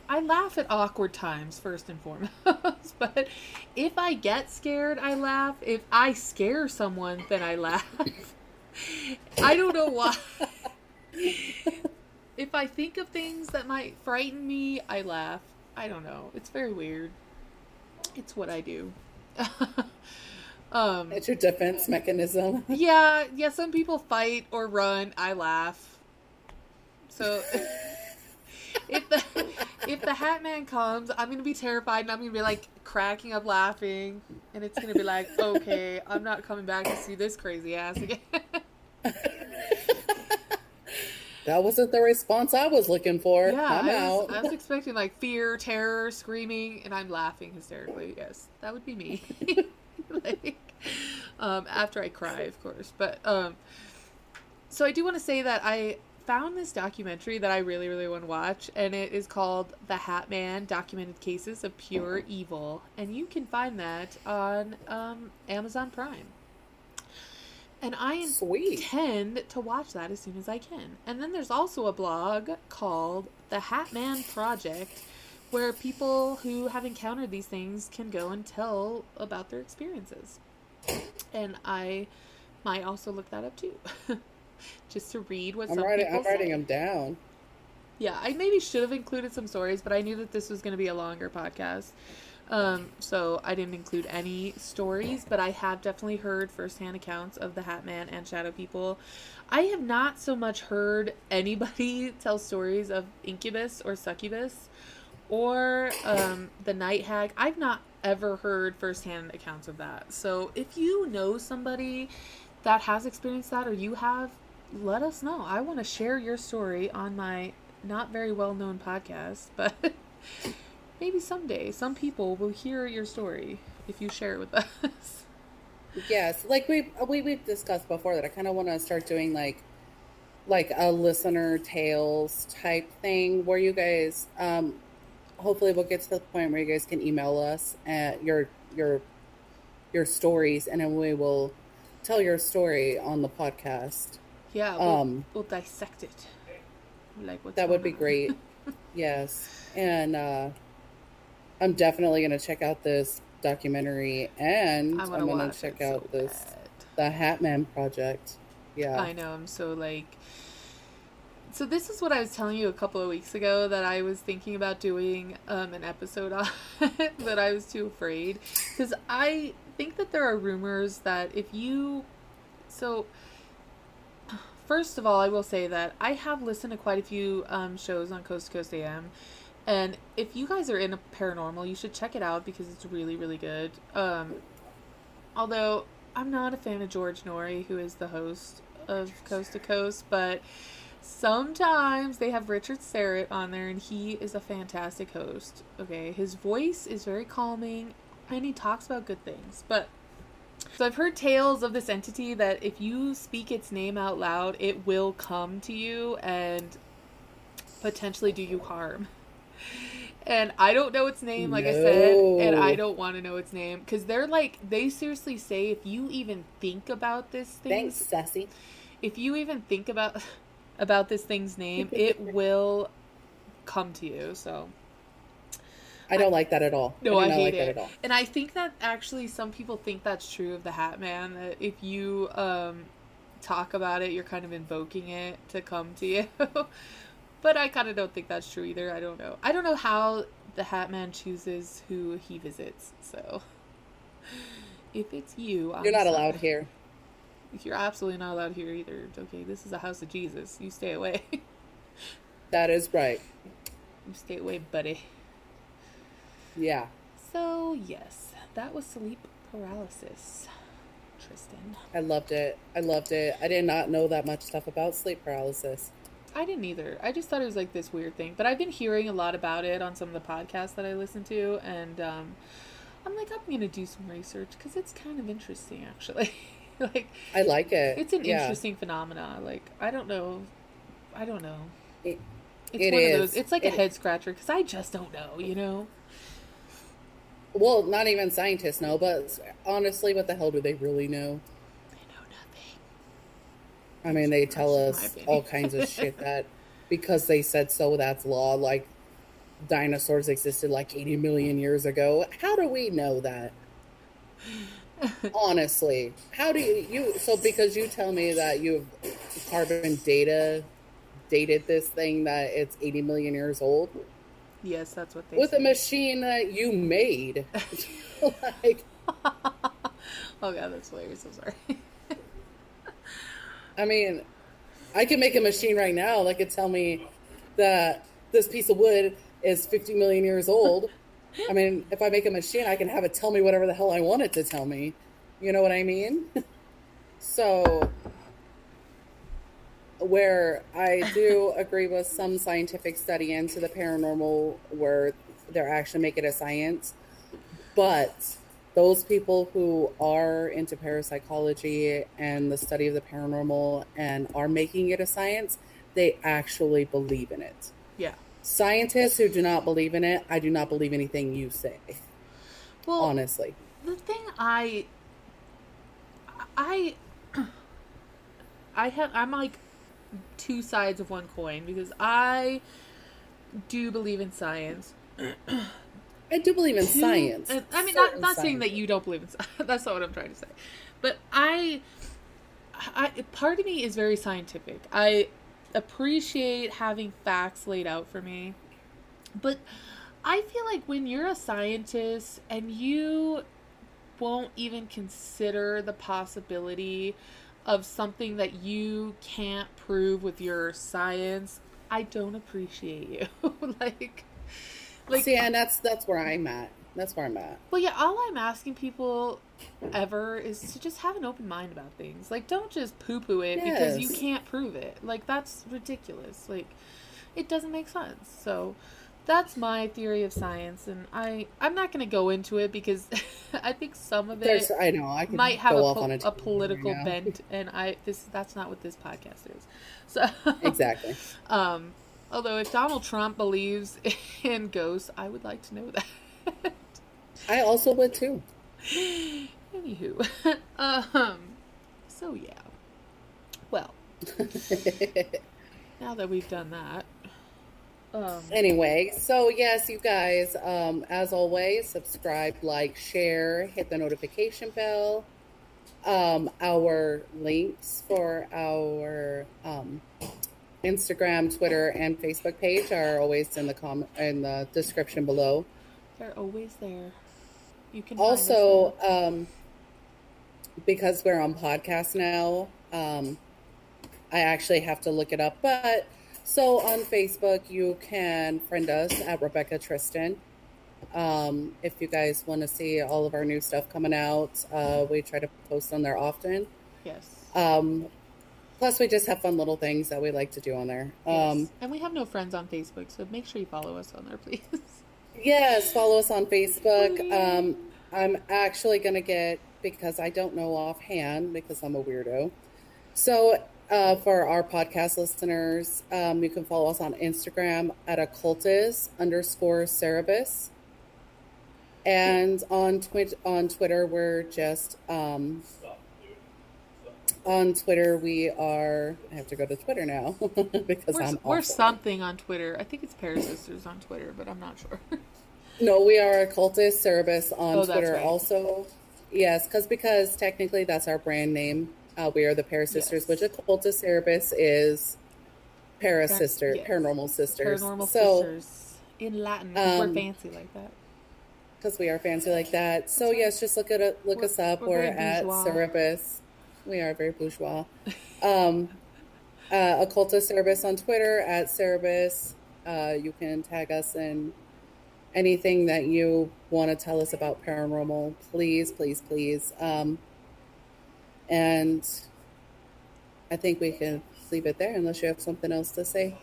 I laugh at awkward times first and foremost. <laughs> but if I get scared, I laugh. If I scare someone, then I laugh. I don't know why. if I think of things that might frighten me, I laugh. I don't know. It's very weird. It's what I do. <laughs> um It's your defense mechanism. <laughs> yeah, yeah, some people fight or run, I laugh. So <laughs> if the if the Hat Man comes, I'm gonna be terrified and I'm gonna be like cracking up laughing and it's gonna be like, okay, I'm not coming back to see this crazy ass again. That wasn't the response I was looking for. Yeah, I'm I was, out. I was expecting like fear, terror, screaming, and I'm laughing hysterically. Yes, that would be me. <laughs> like, um, after I cry, of course. But um, so I do want to say that I found this documentary that I really, really want to watch, and it is called "The Hat Man: Documented Cases of Pure Evil," and you can find that on um, Amazon Prime. And I Sweet. intend to watch that as soon as I can. And then there's also a blog called The Hat Man Project where people who have encountered these things can go and tell about their experiences. And I might also look that up too. <laughs> Just to read what I'm some writing. people I'm writing them down. Yeah, I maybe should have included some stories, but I knew that this was going to be a longer podcast. Um, so I didn't include any stories, but I have definitely heard firsthand accounts of the Hat Man and Shadow People. I have not so much heard anybody <laughs> tell stories of incubus or succubus or um, the night hag. I've not ever heard firsthand accounts of that. So if you know somebody that has experienced that or you have, let us know. I want to share your story on my not very well known podcast, but <laughs> maybe someday some people will hear your story if you share it with <laughs> us. Yes, like we we we've discussed before that I kind of want to start doing like like a listener tales type thing where you guys um hopefully we'll get to the point where you guys can email us at your your your stories and then we will tell your story on the podcast. Yeah, we'll, Um, we'll dissect it. Like That would be on. great. <laughs> yes. And uh I'm definitely going to check out this documentary and I I'm want to gonna check it so out this bad. the Hatman project. Yeah. I know. I'm so like. So this is what I was telling you a couple of weeks ago that I was thinking about doing um, an episode on, <laughs> but I was too afraid because I think that there are rumors that if you, so first of all, I will say that I have listened to quite a few um, shows on Coast to Coast AM, and if you guys are in a paranormal, you should check it out because it's really, really good. Um, although I'm not a fan of George Noory, who is the host of Coast to Coast, but sometimes they have Richard Syrett on there, and he is a fantastic host. Okay, his voice is very calming, and he talks about good things, but so I've heard tales of this entity that if you speak its name out loud, it will come to you and potentially do you harm. And I don't know its name, like I said, and I don't want to know its name because they're like they seriously say if you even think about this thing, Thanks, Sassy. if you even think about <laughs> about this thing's name, it <laughs> will come to you. So I don't like that at all. No, I, not hate like it. that at all. And I think that actually some people think that's true of the Hat Man. That if you um, talk about it, you're kind of invoking it to come to you. <laughs> but I kind of don't think that's true either. I don't know. I don't know how the Hat Man chooses who he visits. So if it's you, I'm You're not sorry. allowed here. You're absolutely not allowed here either. Okay, this is a house of Jesus. You stay away. <laughs> That is right. you stay away, buddy. Yeah. So yes, that was sleep paralysis. Tristan. I loved it. I loved it. I did not know that much stuff about sleep paralysis. I didn't either. I just thought it was like this weird thing. But I've been hearing a lot about it on some of the podcasts that I listen to, and um, I'm like, I'm gonna do some research because it's kind of interesting, actually. <laughs> like, I like it. it's an yeah. interesting phenomena. Like, I don't know, I don't know. It- it's it one is. of those. It's like a head scratcher because I just don't know. You know. Well, not even scientists know, but honestly, what the hell do they really know? I know nothing. I mean, they tell us all kinds of shit <laughs> that because they said so, that's law. Like dinosaurs existed like 80 million years ago. How do we know that? <laughs> Honestly, how do you, you? So because you tell me that you've carbon data dated this thing that it's 80 million years old Yes, that's what they. with a machine that you made, <laughs> like oh god, that's hilarious. I'm sorry. I mean, I can make a machine right now that could tell me that this piece of wood is 50 million years old. I mean, if I make a machine, I can have it tell me whatever the hell I want it to tell me. You know what I mean? <laughs> so, where I do agree with some scientific study into the paranormal where they're actually making it a science, but those people who are into parapsychology and the study of the paranormal and are making it a science, they actually believe in it. yeah. Scientists who do not believe in it, I do not believe anything you say, Well, honestly. the thing I I I have I'm like two sides of one coin because I do believe in science. <clears throat> I do believe in Two- science. and- I mean, not not saying that you don't believe in science. <laughs> That's not what I'm trying to say. But I, I part of me is very scientific. I appreciate having facts laid out for me, but I feel like when you're a scientist and you won't even consider the possibility of something that you can't prove with your science, I don't appreciate you. <laughs> like, like See, and that's that's where I'm at. That's where I'm at. well, yeah, all I'm asking people ever is to just have an open mind about things. Like, don't just poo poo it because you can't prove it. Like, that's ridiculous. Like, it doesn't make sense. So, that's my theory of science, and I I'm not going to go into it because <laughs> I think some of it There's, I know I might have a, po- on a, a political right bent, and I this that's not what this podcast is. So exactly. <laughs> um, although if Donald Trump believes <laughs> in ghosts, I would like to know that. I also would too. Anywho, <laughs> um, so yeah. Well, <laughs> now that we've done that, um, Anyway, so yes, you guys, um, as always, subscribe, like, share, hit the notification bell. Um, our links for our um, Instagram, Twitter, and Facebook page are always in the com- in the description below. they're always there. You can Also, um, because we're on podcast now, um, I actually have to look it up. But so on Facebook, you can friend us at Rebecca Tristan. Um, if you guys want to see all of our new stuff coming out, uh, we try to post on there often. Yes. Um, plus, we just have fun little things that we like to do on there. Um, yes. And we have no friends on Facebook, so make sure you follow us on there, please. Yes, follow us on Facebook. Um, I'm actually going to get, because I don't know offhand, because I'm a weirdo. So, uh, for our podcast listeners, um, you can follow us on Instagram at occultus underscore cerebus. And on, twi- on Twitter, we're just um, on Twitter, we are. I have to go to Twitter now <laughs> because we're, I'm. We're awful. something on Twitter. I think it's Parasisters on Twitter, but I'm not sure. <laughs> No, we are occultist Cerebus on Oh, Twitter right. also. Yes, because because technically that's our brand name. Uh, we are the Parasisters, Yes. which occultist Cerebus is Parasister, Yes. paranormal sisters. Paranormal so, Sisters in Latin. um, we're fancy like that. because we are fancy like that. So yes, just look at it, look We're- us up. we're We're, at bourgeois. Cerebus. We are very bourgeois. um, uh, occultist Cerebus on Twitter at Cerebus. Uh, you can tag us in anything that you want to tell us about paranormal. Please, please, please. Um, and I think we can leave it there unless you have something else to say.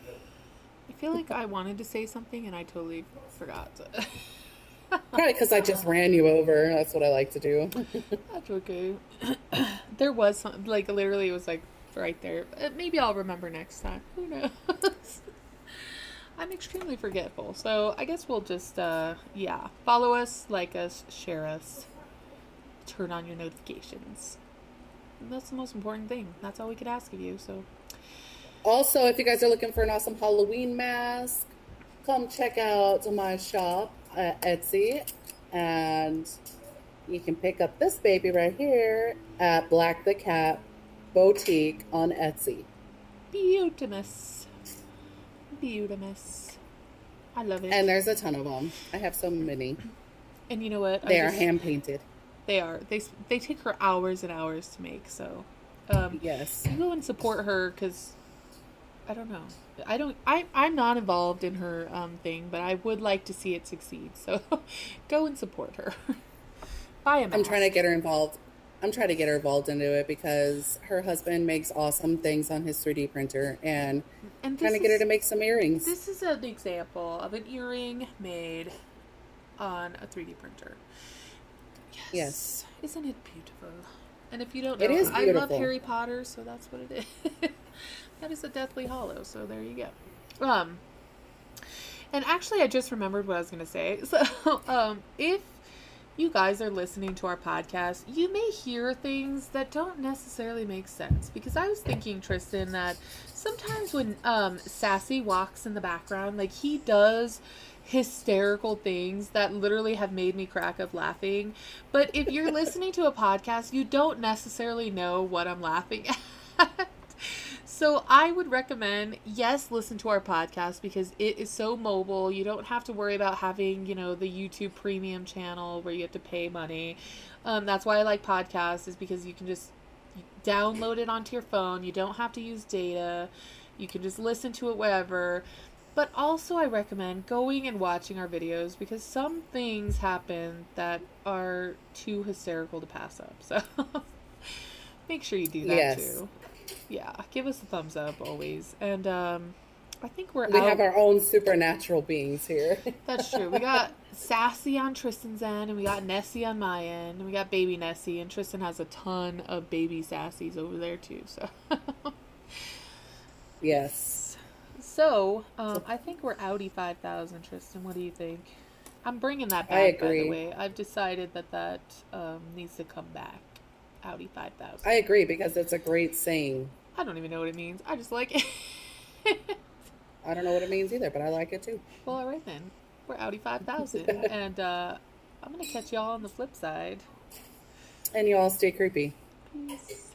I feel like I wanted to say something and I totally forgot. Probably because I just ran you over. That's what I like to do. <laughs> That's okay. <clears throat> there was some, like, literally, it was like right there. Uh, Maybe I'll remember next time. Who knows? <laughs> I'm extremely forgetful. So I guess we'll just, uh, yeah, follow us, like us, share us, turn on your notifications. That's the most important thing. That's all we could ask of you. So Also, if you guys are looking for an awesome Halloween mask, come check out my shop at Etsy. And you can pick up this baby right here at Black the Cat Boutique on Etsy. beautimous, beautimous. I love it. And there's a ton of them. I have so many. And you know what? I They are just- hand painted. They are. They they take her hours and hours to make. So, um, Yes. you go and support her because I don't know. I don't. I I'm not involved in her um thing, but I would like to see it succeed. So, <laughs> go and support her. <laughs> Buy a mask. I'm trying to get her involved. I'm trying to get her involved into it because her husband makes awesome things on his 3D printer and and trying to get her to make some earrings. This is an example of an earring made on a 3D printer. Yes. Yes. Isn't it beautiful? And if you don't know, It is I love. Harry Potter, so that's what it is. <laughs> that is a Deathly Hallow, so there you go. Um, and actually, I just remembered what I was going to say. <laughs> So, um, if you guys are listening to our podcast, you may hear things that don't necessarily make sense. Because I was thinking, Tristan, that sometimes when um, Sassy walks in the background, like he does hysterical things that literally have made me crack up laughing. But if you're <laughs> listening to a podcast, you don't necessarily know what I'm laughing <laughs> at. So I would recommend, yes, listen to our podcast because it is so mobile. You don't have to worry about having, you know, the YouTube premium channel where you have to pay money. Um, that's why I like podcasts is because you can just download it onto your phone. You don't have to use data. You can just listen to it wherever. But also, I recommend going and watching our videos because some things happen that are too hysterical to pass up. <laughs> So <laughs> make sure you do that Yes. too. Yeah, give us a thumbs up always. And um, I think we're We out. have our own supernatural beings here. <laughs> That's true. We got Sassy on Tristan's end, and we got Nessie on my end, and we got baby Nessie, and Tristan has a ton of baby Sassies over there too. So, <laughs> yes. so um, I think we're outie five thousand. Tristan, what do you think? I'm bringing that back. I By the way, I've decided that that um, needs to come back. Five thousand. I agree because it's a great saying. I don't even know what it means. I just like it. <laughs> I don't know what it means either, but I like it too. well, all right then. We're five thousand, <laughs> and uh, I'm gonna catch y'all on the flip side. And you all stay creepy. Peace.